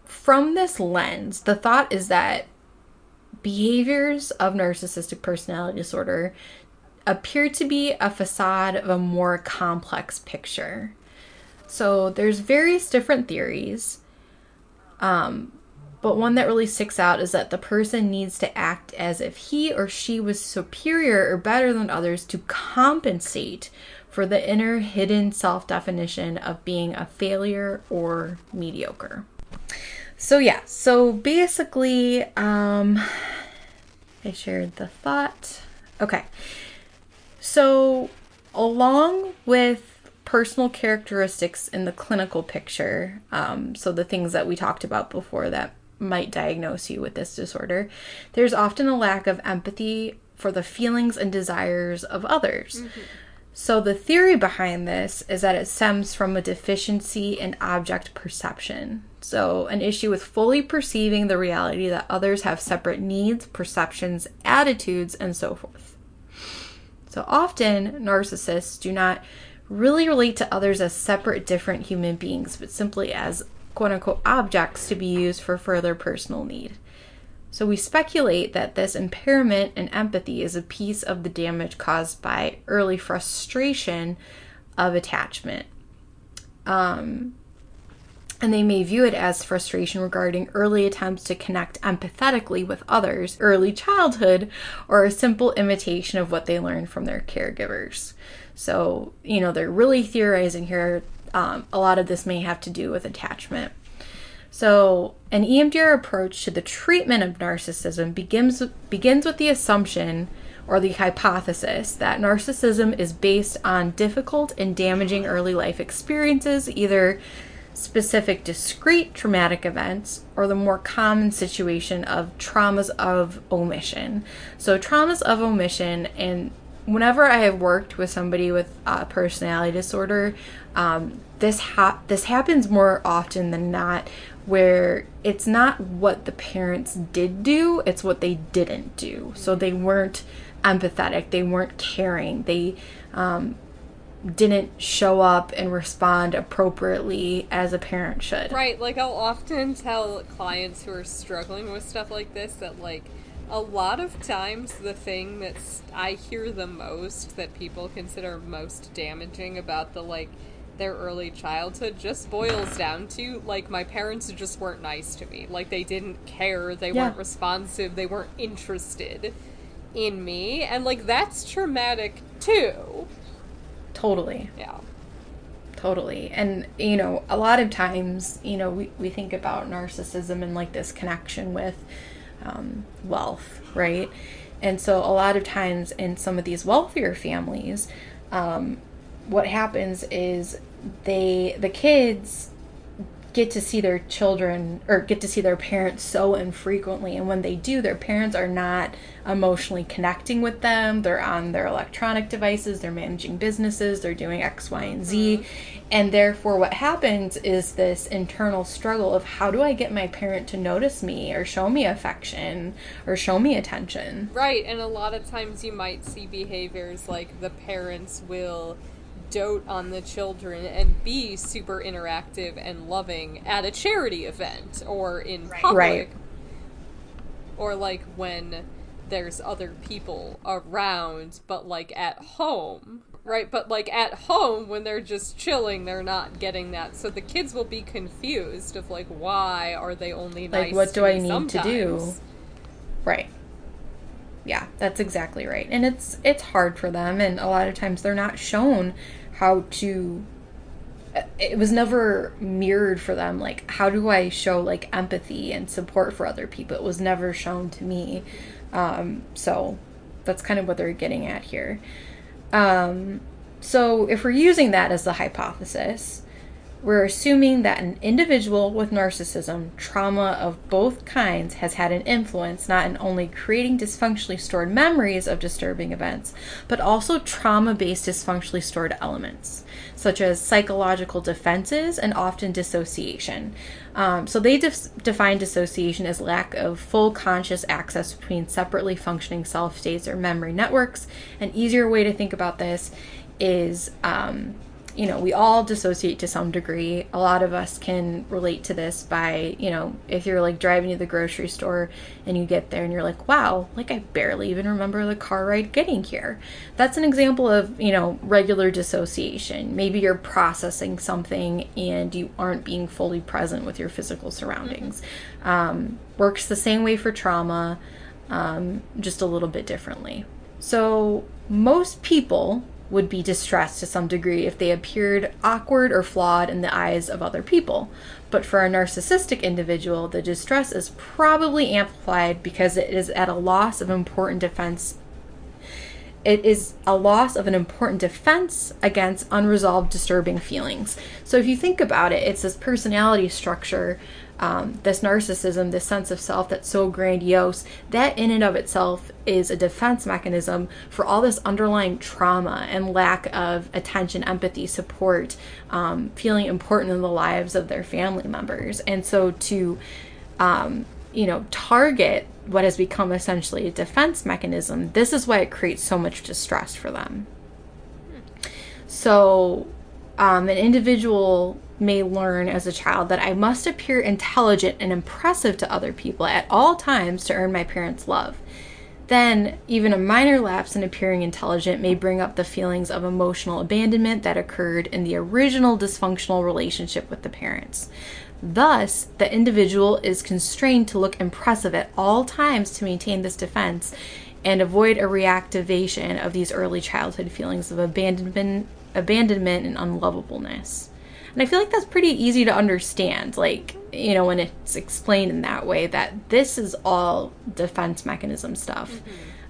from this lens, the thought is that behaviors of narcissistic personality disorder appear to be a facade of a more complex picture. So, there's various different theories. Um, but one that really sticks out is that the person needs to act as if he or she was superior or better than others to compensate for the inner hidden self definition of being a failure or mediocre. So, yeah, so basically, um, I shared the thought. Okay, so along with personal characteristics in the clinical picture, um, so the things that we talked about before that might diagnose you with this disorder, there's often a lack of empathy for the feelings and desires of others. Mm-hmm. So, the theory behind this is that it stems from a deficiency in object perception. So, an issue with fully perceiving the reality that others have separate needs, perceptions, attitudes, and so forth. So, often narcissists do not really relate to others as separate, different human beings, but simply as quote unquote objects to be used for further personal need. So we speculate that this impairment in empathy is a piece of the damage caused by early frustration of attachment. Um, and they may view it as frustration regarding early attempts to connect empathetically with others, early childhood, or a simple imitation of what they learned from their caregivers. So, you know, they're really theorizing here um, a lot of this may have to do with attachment. So, an EMDR approach to the treatment of narcissism begins begins with the assumption or the hypothesis that narcissism is based on difficult and damaging early life experiences, either specific discrete traumatic events or the more common situation of traumas of omission. So, traumas of omission and whenever I have worked with somebody with a personality disorder, um, this ha- this happens more often than not, where it's not what the parents did do, it's what they didn't do. So they weren't empathetic, they weren't caring, they um, didn't show up and respond appropriately as a parent should. Right, like I'll often tell clients who are struggling with stuff like this that like a lot of times the thing that I hear the most that people consider most damaging about the like their early childhood just boils down to like my parents just weren't nice to me. Like they didn't care, they Yeah. weren't responsive, they weren't interested in me and like that's traumatic too. Totally. Yeah. Totally. And, you know, a lot of times, you know, we, we think about narcissism and like this connection with um, wealth, right? And so a lot of times in some of these wealthier families, um, what happens is they, the kids get to see their children or get to see their parents so infrequently and when they do their parents are not emotionally connecting with them they're on their electronic devices they're managing businesses they're doing x y and z mm-hmm. and therefore what happens is this internal struggle of how do i get my parent to notice me or show me affection or show me attention? Right, and a lot of times you might see behaviors like the parents will dote on the children and be super interactive and loving at a charity event or in public. Right. Or like when there's other people around, but like at home. Right, but like at home when they're just chilling, they're not getting that. So the kids will be confused of like why are they only Like, nice what do me I need to do? Right. Yeah, that's exactly right. And it's it's hard for them and a lot of times they're not shown how to it was never mirrored for them like how do I show like empathy and support for other people? It was never shown to me. Um so that's kind of what they're getting at here. Um so if we're using that as the hypothesis, we're assuming that an individual with narcissism, trauma of both kinds, has had an influence not in only creating dysfunctionally stored memories of disturbing events, but also trauma based dysfunctionally stored elements, such as psychological defenses and often dissociation. Um, so they def- define dissociation as lack of full conscious access between separately functioning self states or memory networks. An easier way to think about this is um, you know, we all dissociate to some degree. A lot of us can relate to this by, you know, if you're like driving to the grocery store and you get there and you're like, wow, like I barely even remember the car ride getting here. That's an example of, you know, regular dissociation. Maybe you're processing something and you aren't being fully present with your physical surroundings. Um, works the same way for trauma, um, just a little bit differently. So, most people would be distressed to some degree if they appeared awkward or flawed in the eyes of other people. But for a narcissistic individual, the distress is probably amplified because it is at a loss of important defense. It is a loss of an important defense against unresolved disturbing feelings. So if you think about it, it's this personality structure um, this narcissism, this sense of self that's so grandiose, that in and of itself is a defense mechanism for all this underlying trauma and lack of attention, empathy, support, um, feeling important in the lives of their family members. And so to, um, you know, target what has become essentially a defense mechanism, this is why it creates so much distress for them. So, um, an individual may learn as a child that I must appear intelligent and impressive to other people at all times to earn my parents' love. Then, even a minor lapse in appearing intelligent may bring up the feelings of emotional abandonment that occurred in the original dysfunctional relationship with the parents. Thus, the individual is constrained to look impressive at all times to maintain this defense and avoid a reactivation of these early childhood feelings of abandonment, abandonment and unlovableness. And I feel like that's pretty easy to understand, like, you know, when it's explained in that way, that this is all defense mechanism stuff.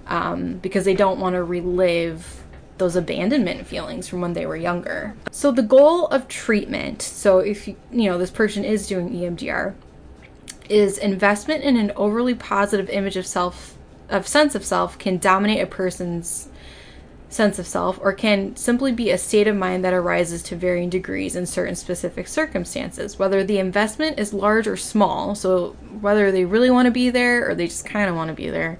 Um, because they don't want to relive those abandonment feelings from when they were younger. So the goal of treatment, so if you, you know, this person is doing EMDR, is investment in an overly positive image of self of sense of self can dominate a person's sense of self or can simply be a state of mind that arises to varying degrees in certain specific circumstances, whether the investment is large or small. So, whether they really want to be there or they just kind of want to be there,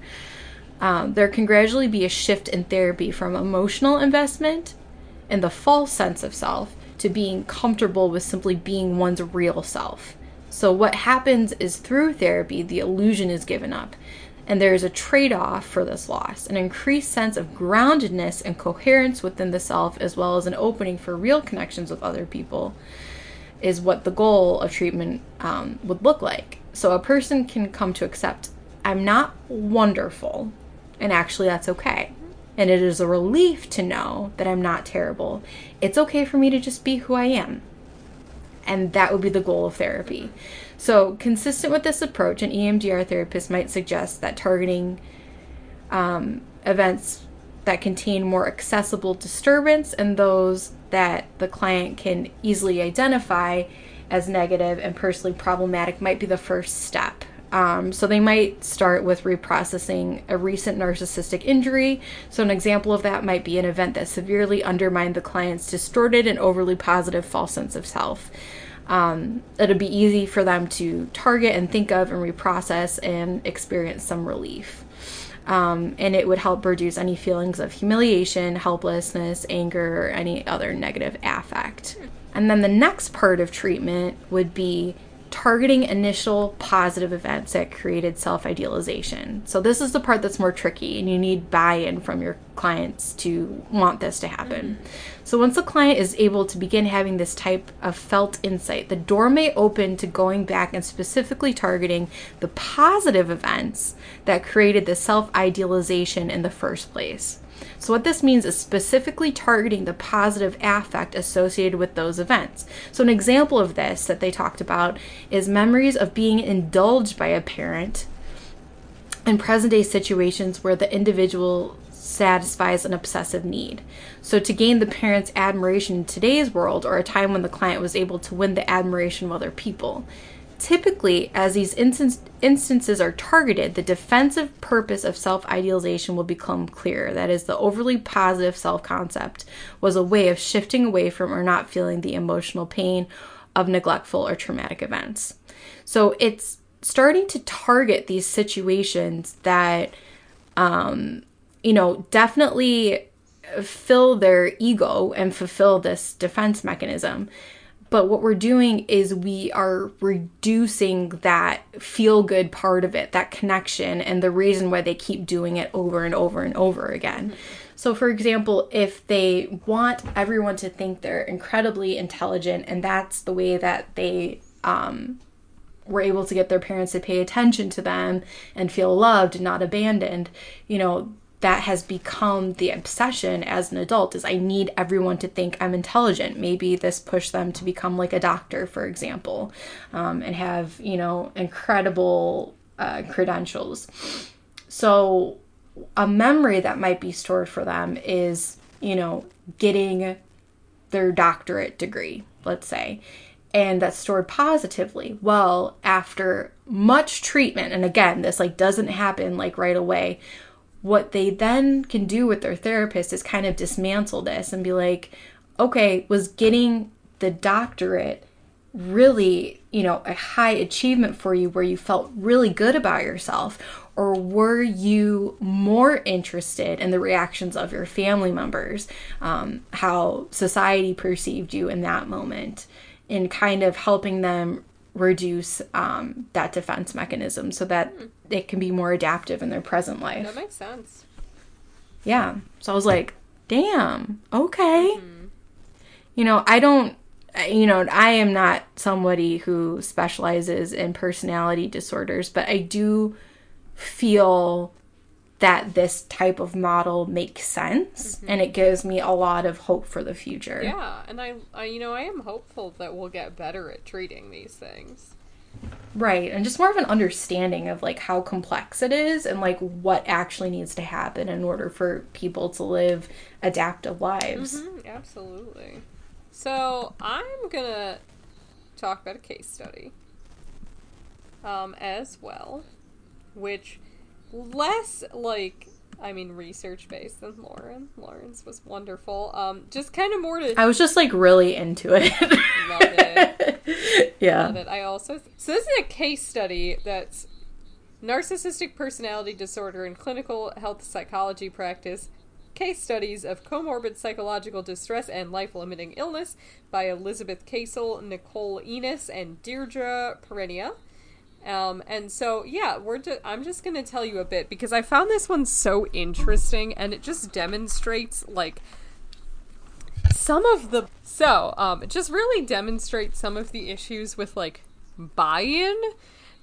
um, there can gradually be a shift in therapy from emotional investment and the false sense of self to being comfortable with simply being one's real self. So, what happens is through therapy, the illusion is given up and there is a trade off for this loss an increased sense of groundedness and coherence within the self, as well as an opening for real connections with other people, is what the goal of treatment um, would look like. So a person can come to accept, I'm not wonderful, and actually that's okay. And it is a relief to know that I'm not terrible. It's okay for me to just be who I am. And that would be the goal of therapy. So, consistent with this approach, an EMDR therapist might suggest that targeting um, events that contain more accessible disturbance and those that the client can easily identify as negative and personally problematic might be the first step. Um, so they might start with reprocessing a recent narcissistic injury. So an example of that might be an event that severely undermined the client's distorted and overly positive false sense of self um, it'll be easy for them to target and think of and reprocess and experience some relief. Um, and it would help reduce any feelings of humiliation, helplessness, anger, or any other negative affect. And then the next part of treatment would be targeting initial positive events that created self idealization. So, this is the part that's more tricky, and you need buy in from your clients to want this to happen. Mm-hmm. So, once the client is able to begin having this type of felt insight, the door may open to going back and specifically targeting the positive events that created the self idealization in the first place. So, what this means is specifically targeting the positive affect associated with those events. So, an example of this that they talked about is memories of being indulged by a parent in present day situations where the individual satisfies an obsessive need. So, to gain the parent's admiration in today's world, or a time when the client was able to win the admiration of other people. Typically, as these instance, instances are targeted, the defensive purpose of self idealization will become clear. That is, the overly positive self concept was a way of shifting away from or not feeling the emotional pain of neglectful or traumatic events. So it's starting to target these situations that, um, you know, definitely fill their ego and fulfill this defense mechanism. But what we're doing is we are reducing that feel good part of it, that connection, and the reason why they keep doing it over and over and over again. So, for example, if they want everyone to think they're incredibly intelligent, and that's the way that they um, were able to get their parents to pay attention to them and feel loved and not abandoned, you know, that has become the obsession as an adult is I need everyone to think I'm intelligent. Maybe this pushed them to become like a doctor, for example, um, and have, you know, incredible uh, credentials. So, a memory that might be stored for them is, you know, getting their doctorate degree, let's say, and that's stored positively. Well, after much treatment, and again, this like doesn't happen like right away what they then can do with their therapist is kind of dismantle this and be like, okay, was getting the doctorate really, you know, a high achievement for you where you felt really good about yourself? Or were you more interested in the reactions of your family members, um, how society perceived you in that moment, in kind of helping them reduce um, that defense mechanism so that it can be more adaptive in their present life. That makes sense. Yeah. So I was like, damn, okay. Mm-hmm. You know, I don't, you know, I am not somebody who specializes in personality disorders, but I do feel that this type of model makes sense mm-hmm. and it gives me a lot of hope for the future. Yeah, and I, I you know, I am hopeful that we'll get better at treating these things. Right, and just more of an understanding of like how complex it is and like what actually needs to happen in order for people to live adaptive lives. Mm-hmm, absolutely. So, I'm going to talk about a case study um as well, which less like I mean, research based than Lauren. Lauren's was wonderful. Um, just kind of more to I was just like really into it. love it. yeah. Love it. I also so this is a case study that's narcissistic personality disorder in clinical health psychology practice. Case studies of comorbid psychological distress and life-limiting illness by Elizabeth Kacel, Nicole Ennis, and Deidre Pereira. Um, and so, yeah, we're I'm just to tell you a bit because I found this one so interesting and it just demonstrates, like, some of the. So, um, it just really demonstrates some of the issues with, like, buy in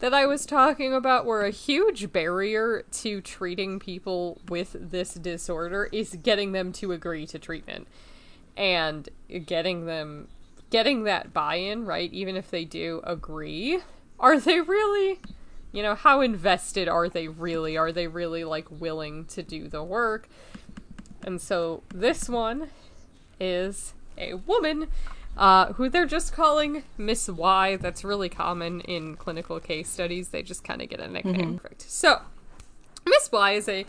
that I was talking about were a huge barrier to treating people with this disorder is getting them to agree to treatment and getting them getting that buy-in right even if they do agree are they really you know how invested are they really are they really like willing to do the work and so this one is a woman uh, who they're just calling Miss Y. That's really common in clinical case studies. They just kind of get a nickname. Correct. So, Miss Y is a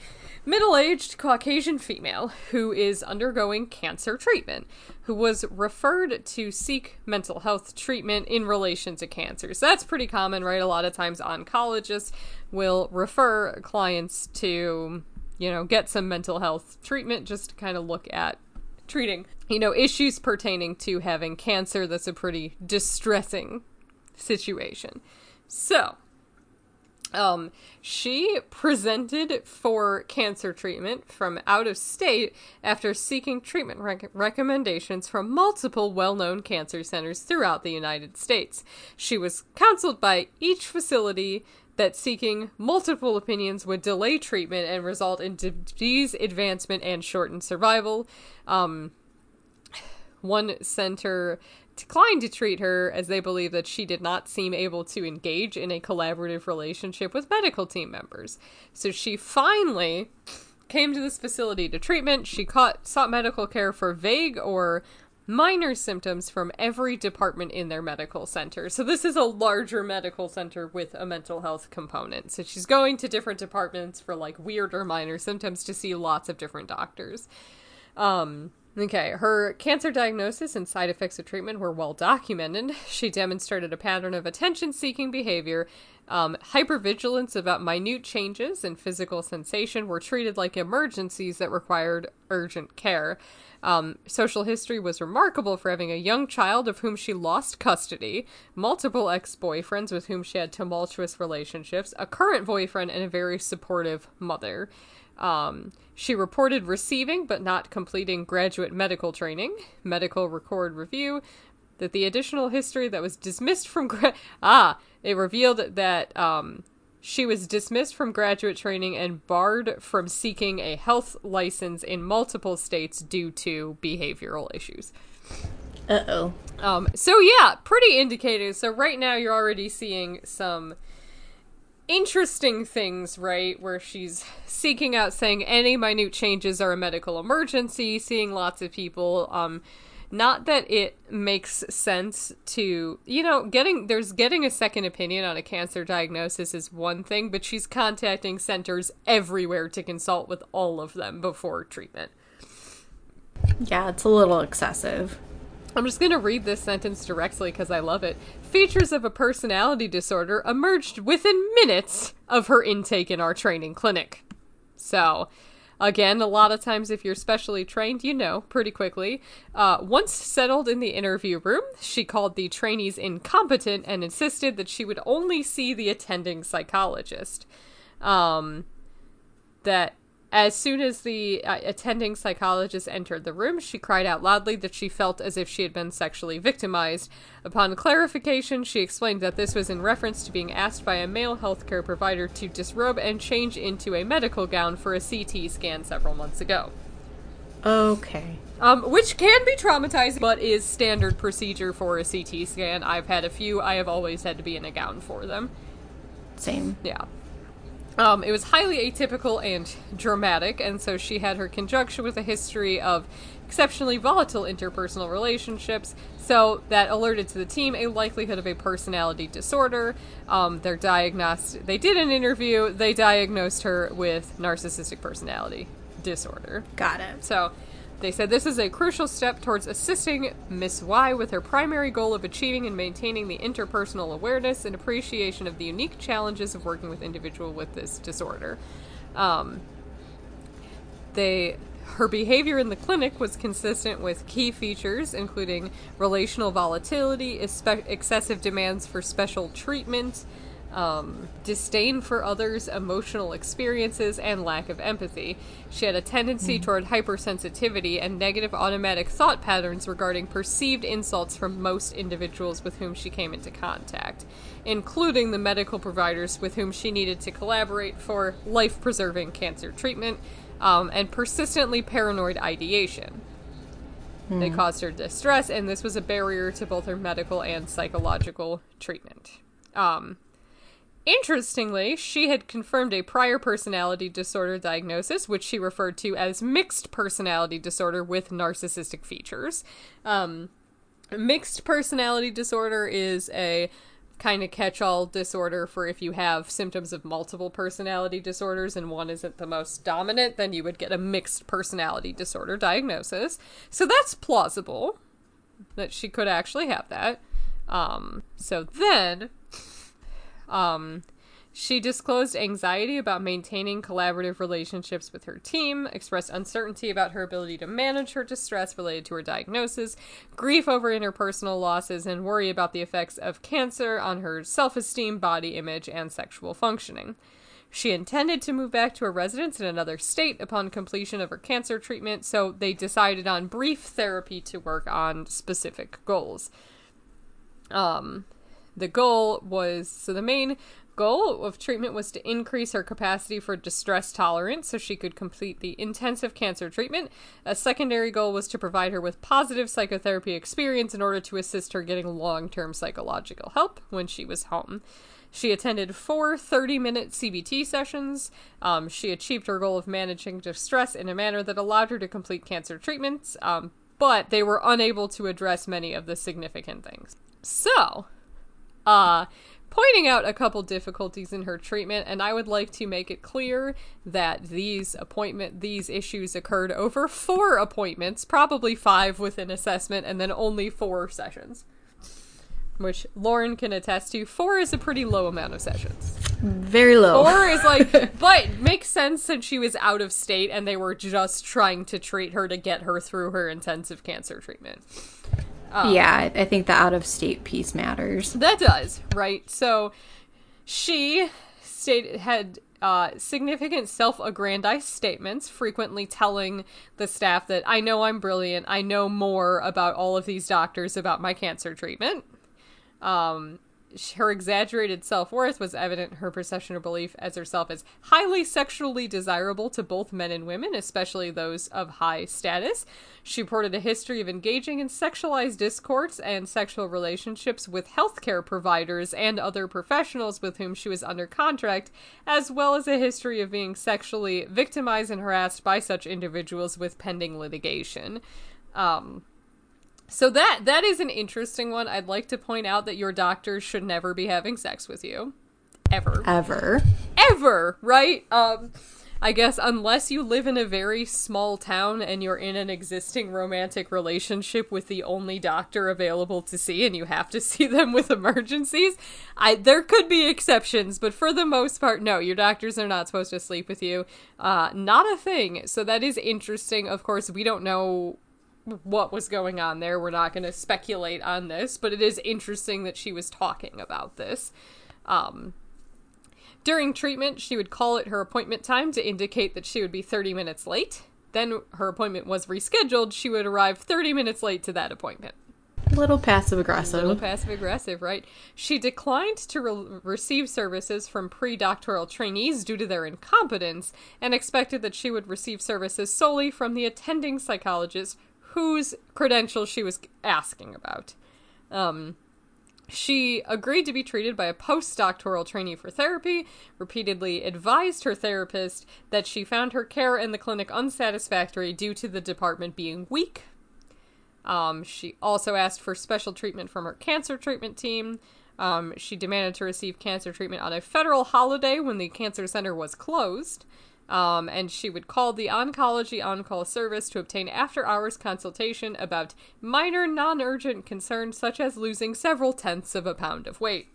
middle aged Caucasian female who is undergoing cancer treatment, who was referred to seek mental health treatment in relation to cancer. So that's pretty common, right? A lot of times oncologists will refer clients to, you know, get some mental health treatment just to kind of look at treating, you know, issues pertaining to having cancer. That's a pretty distressing situation. So, um, she presented for cancer treatment from out of state after seeking treatment rec- recommendations from multiple well known cancer centers throughout the United States. She was counseled by each facility that seeking multiple opinions would delay treatment and result in disease advancement and shortened survival. Um, one center declined to treat her as they believe that she did not seem able to engage in a collaborative relationship with medical team members. So she finally came to this facility to treatment. She caught, sought medical care for vague or minor symptoms from every department in their medical center. So this is a larger medical center with a mental health component. So she's going to different departments for like weird or minor symptoms to see lots of different doctors. Um Okay, her cancer diagnosis and side effects of treatment were well documented. She demonstrated a pattern of attention seeking behavior. Um, hypervigilance about minute changes in physical sensation were treated like emergencies that required urgent care. Um, social history was remarkable for having a young child of whom she lost custody, multiple ex boyfriends with whom she had tumultuous relationships, a current boyfriend, and a very supportive mother. Um, she reported receiving but not completing graduate medical training, medical record review, that the additional history that was dismissed from gra- ah, it revealed that um, she was dismissed from graduate training and barred from seeking a health license in multiple states due to behavioral issues. Uh oh. Um, so yeah, pretty indicative. So right now you're already seeing some interesting things, right? Where she's seeking out saying any minute changes are a medical emergency, seeing lots of people. Um, not that it makes sense to, you know, getting there's getting a second opinion on a cancer diagnosis is one thing, but she's contacting centers everywhere to consult with all of them before treatment. Yeah, it's a little excessive. I'm just going to read this sentence directly because I love it. Features of a personality disorder emerged within minutes of her intake in our training clinic. So, again, a lot of times if you're specially trained, you know pretty quickly. Uh, once settled in the interview room, she called the trainees incompetent and insisted that she would only see the attending psychologist. Um, that as soon as the uh, attending psychologist entered the room, she cried out loudly that she felt as if she had been sexually victimized. Upon clarification, she explained that this was in reference to being asked by a male healthcare provider to disrobe and change into a medical gown for a CT scan several months ago. Okay. Um, which can be traumatizing, but is standard procedure for a CT scan. I've had a few. I have always had to be in a gown for them. Same. Yeah. Um, it was highly atypical and dramatic, and so she had her conjunction with a history of exceptionally volatile interpersonal relationships. So that alerted to the team a likelihood of a personality disorder. Um, they're diagnosed. They did an interview. They diagnosed her with narcissistic personality disorder. Got it. So they said this is a crucial step towards assisting Miss Y with her primary goal of achieving and maintaining the interpersonal awareness and appreciation of the unique challenges of working with individual with this disorder. Um, they her behavior in the clinic was consistent with key features including relational volatility, excessive demands for special treatment, um, disdain for others' emotional experiences, and lack of empathy. She had a tendency toward hypersensitivity and negative automatic thought patterns regarding perceived insults from most individuals with whom she came into contact, including the medical providers with whom she needed to collaborate for life preserving cancer treatment, um, and persistently paranoid ideation. They caused her distress, and this was a barrier to both her medical and psychological treatment. Um, Interestingly, she had confirmed a prior personality disorder diagnosis, which she referred to as mixed personality disorder with narcissistic features. Um, mixed personality disorder is a kind of catch all disorder for if you have symptoms of multiple personality disorders and one isn't the most dominant, then you would get a mixed personality disorder diagnosis. So that's plausible that she could actually have that. Um, so then um, she disclosed anxiety about maintaining collaborative relationships with her team, expressed uncertainty about her ability to manage her distress related to her diagnosis, grief over interpersonal losses, and worry about the effects of cancer on her self esteem, body image, and sexual functioning. She intended to move back to a residence in another state upon completion of her cancer treatment, so they decided on brief therapy to work on specific goals. Um, the goal was so the main goal of treatment was to increase her capacity for distress tolerance so she could complete the intensive cancer treatment. A secondary goal was to provide her with positive psychotherapy experience in order to assist her getting long term psychological help when she was home. She attended four 30 minute CBT sessions. Um, she achieved her goal of managing distress in a manner that allowed her to complete cancer treatments, um, but they were unable to address many of the significant things. So, uh, pointing out a couple difficulties in her treatment, and I would like to make it clear that these appointment these issues occurred over four appointments, probably five with an assessment, and then only four sessions. Which Lauren can attest to. Four is a pretty low amount of sessions. Very low. Four is like, but makes sense since she was out of state and they were just trying to treat her to get her through her intensive cancer treatment. Yeah, I think the out of state piece matters. That does, right? So she stated had uh, significant self-aggrandized statements, frequently telling the staff that I know I'm brilliant. I know more about all of these doctors about my cancer treatment. Um, her exaggerated self worth was evident in her perception or belief as herself as highly sexually desirable to both men and women, especially those of high status. She reported a history of engaging in sexualized discourse and sexual relationships with healthcare providers and other professionals with whom she was under contract, as well as a history of being sexually victimized and harassed by such individuals with pending litigation. Um, so that that is an interesting one. I'd like to point out that your doctor should never be having sex with you. Ever. Ever. Ever, right? Um I guess unless you live in a very small town and you're in an existing romantic relationship with the only doctor available to see and you have to see them with emergencies, I there could be exceptions, but for the most part no, your doctors are not supposed to sleep with you. Uh not a thing. So that is interesting. Of course, we don't know what was going on there. We're not going to speculate on this, but it is interesting that she was talking about this. Um, during treatment, she would call at her appointment time to indicate that she would be 30 minutes late. Then her appointment was rescheduled. She would arrive 30 minutes late to that appointment. A little passive aggressive. A little passive aggressive, right? She declined to re- receive services from pre doctoral trainees due to their incompetence and expected that she would receive services solely from the attending psychologist whose credentials she was asking about. Um, She agreed to be treated by a postdoctoral trainee for therapy, repeatedly advised her therapist that she found her care in the clinic unsatisfactory due to the department being weak. Um, she also asked for special treatment from her cancer treatment team. Um, she demanded to receive cancer treatment on a federal holiday when the cancer center was closed. Um, and she would call the oncology on call service to obtain after hours consultation about minor non urgent concerns such as losing several tenths of a pound of weight.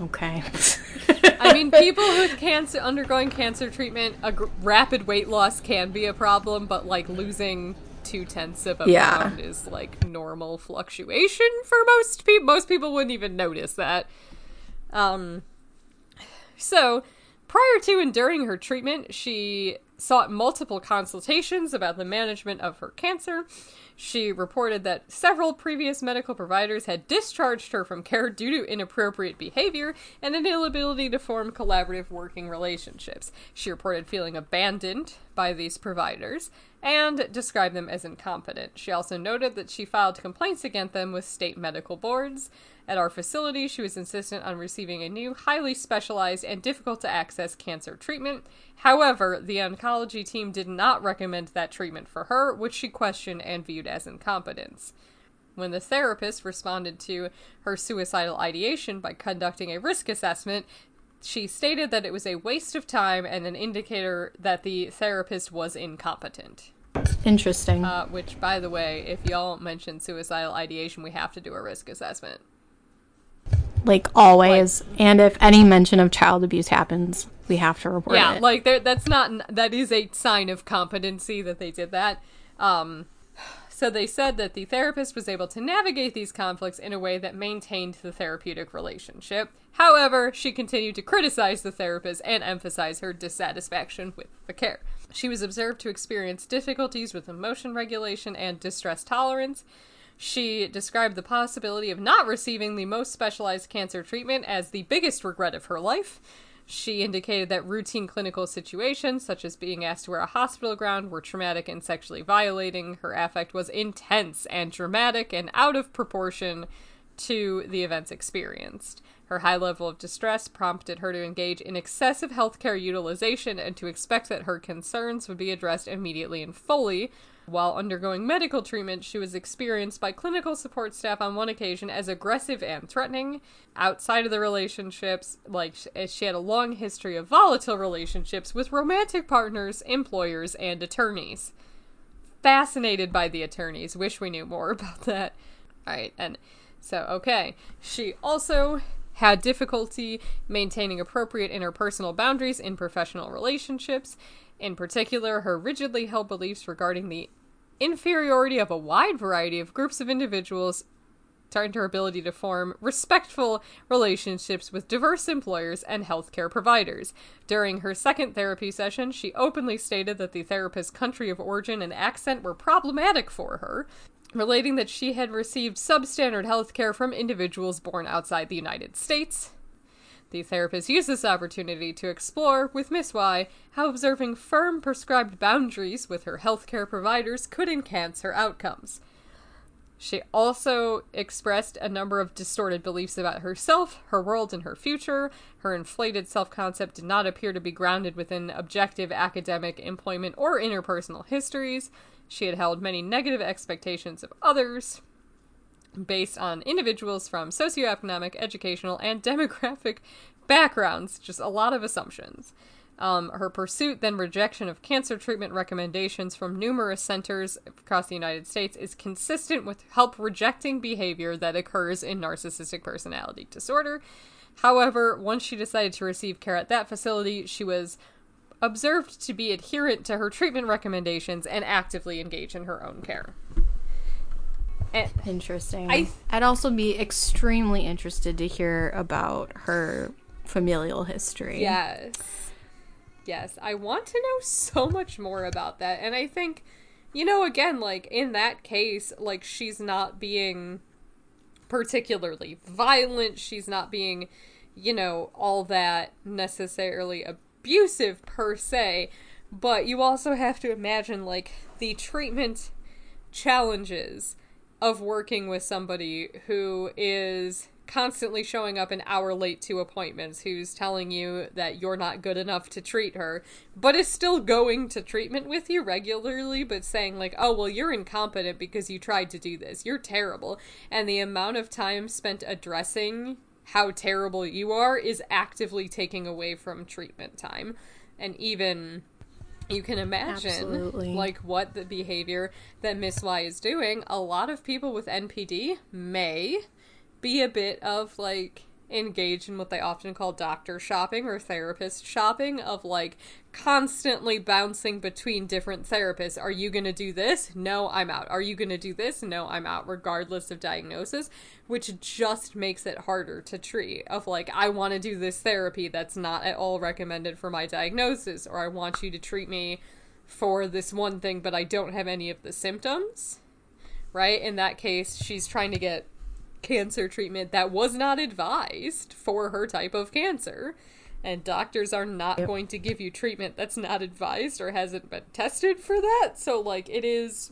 Okay. I mean, people with cancer undergoing cancer treatment, a gr- rapid weight loss can be a problem, but like losing two tenths of a Yeah. pound is like normal fluctuation for most people. Most people wouldn't even notice that. Um, so prior to and during her treatment, she sought multiple consultations about the management of her cancer. She reported that several previous medical providers had discharged her from care due to inappropriate behavior and an inability to form collaborative working relationships. She reported feeling abandoned by these providers and described them as incompetent. She also noted that she filed complaints against them with state medical boards. At our facility, she was insistent on receiving a new, highly specialized, and difficult to access cancer treatment. However, the oncology team did not recommend that treatment for her, which she questioned and viewed as incompetence. When the therapist responded to her suicidal ideation by conducting a risk assessment, she stated that it was a waste of time and an indicator that the therapist was incompetent. Interesting. Uh, which, by the way, if y'all mention suicidal ideation, we have to do a risk assessment. Like always. and if any mention of child abuse happens, we have to report yeah, it. like that's not that is a sign of competency that they did that. Um, so they said that the therapist was able to navigate these conflicts in a way that maintained the therapeutic relationship. However, she continued to criticize the therapist and emphasize her dissatisfaction with the care. She was observed to experience difficulties with emotion regulation and distress tolerance. She described the possibility of not receiving the most specialized cancer treatment as the biggest regret of her life. She indicated that routine clinical situations, such as being asked to wear a hospital gown, were traumatic and sexually violating. Her affect was intense and dramatic and out of proportion to the events experienced. Her high level of distress prompted her to engage in excessive healthcare utilization and to expect that her concerns would be addressed immediately and fully. While undergoing medical treatment, she was experienced by clinical support staff on one occasion as aggressive and threatening. Outside of the relationships, like eh, she had a long history of volatile relationships with romantic partners, employers, and attorneys. Fascinated by the attorneys. Wish we knew more about that. All right, and so okay, she also had difficulty maintaining appropriate interpersonal boundaries in professional relationships. In particular, her rigidly held beliefs regarding the inferiority of a wide variety of groups of individuals turned her ability to form respectful relationships with diverse employers and healthcare providers. During her second therapy session, she openly stated that the therapist's country of origin and accent were problematic for her, relating that she had received substandard healthcare from individuals born outside the United States. The therapist used this opportunity to explore with Miss Y how observing firm prescribed boundaries with her healthcare providers could enhance her outcomes. She also expressed a number of distorted beliefs about herself, her world, and her future. Her inflated self concept did not appear to be grounded within objective academic, employment, or interpersonal histories. She had held many negative expectations of others based on individuals from socioeconomic, educational, and demographic backgrounds, just a lot of assumptions. Um, her pursuit, then rejection of cancer treatment recommendations from numerous centers across the United States is consistent with help rejecting behavior that occurs in narcissistic personality disorder. However, once she decided to receive care at that facility, she was observed to be adherent to her treatment recommendations and actively engage in her own care. And Interesting. I- I'd also be extremely interested to hear about her familial history. Yes. Yes. I want to know so much more about that. And I think, you know, again, like in that case, like she's not being particularly violent. She's not being, you know, all that necessarily abusive per se. But you also have to imagine, like, the treatment challenges of working with somebody who is constantly showing up an hour late to appointments, who's telling you that you're not good enough to treat her, but is still going to treatment with you regularly, but saying, like, oh, well, you're incompetent because you tried to do this. You're terrible. And the amount of time spent addressing how terrible you are is actively taking away from treatment time. And even you can imagine Absolutely. like what the behavior that Miss Y is doing. A lot of people with NPD may be a bit of like engaged in what they often call doctor shopping or therapist shopping of like constantly bouncing between different therapists. Are you going to do this? No, I'm out. Are you going to do this? No, I'm out regardless of diagnosis, which just makes it harder to treat of like I want to do this therapy that's not at all recommended for my diagnosis or I want you to treat me for this one thing but I don't have any of the symptoms. Right? In that case, she's trying to get cancer treatment that was not advised for her type of cancer. And doctors are not Yep. going to give you treatment that's not advised or hasn't been tested for that. So, like, it is,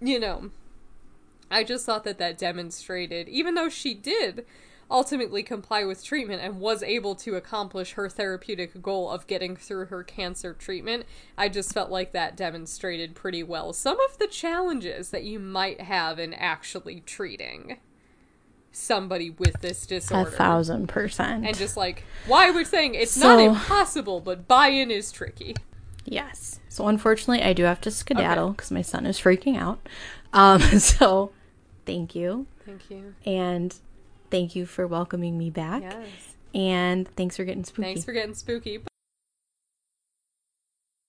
you know, I just thought that that demonstrated, even though she did ultimately comply with treatment and was able to accomplish her therapeutic goal of getting through her cancer treatment, I just felt like that demonstrated pretty well some of the challenges that you might have in actually treating somebody with this disorder. A thousand percent. And just like, why we're saying it's not impossible, but buy in is tricky. Yes. So unfortunately, I do have to skedaddle because my son is freaking out. Um, so thank you. Thank you. And thank you for welcoming me back. Yes. And thanks for getting spooky. Thanks for getting spooky.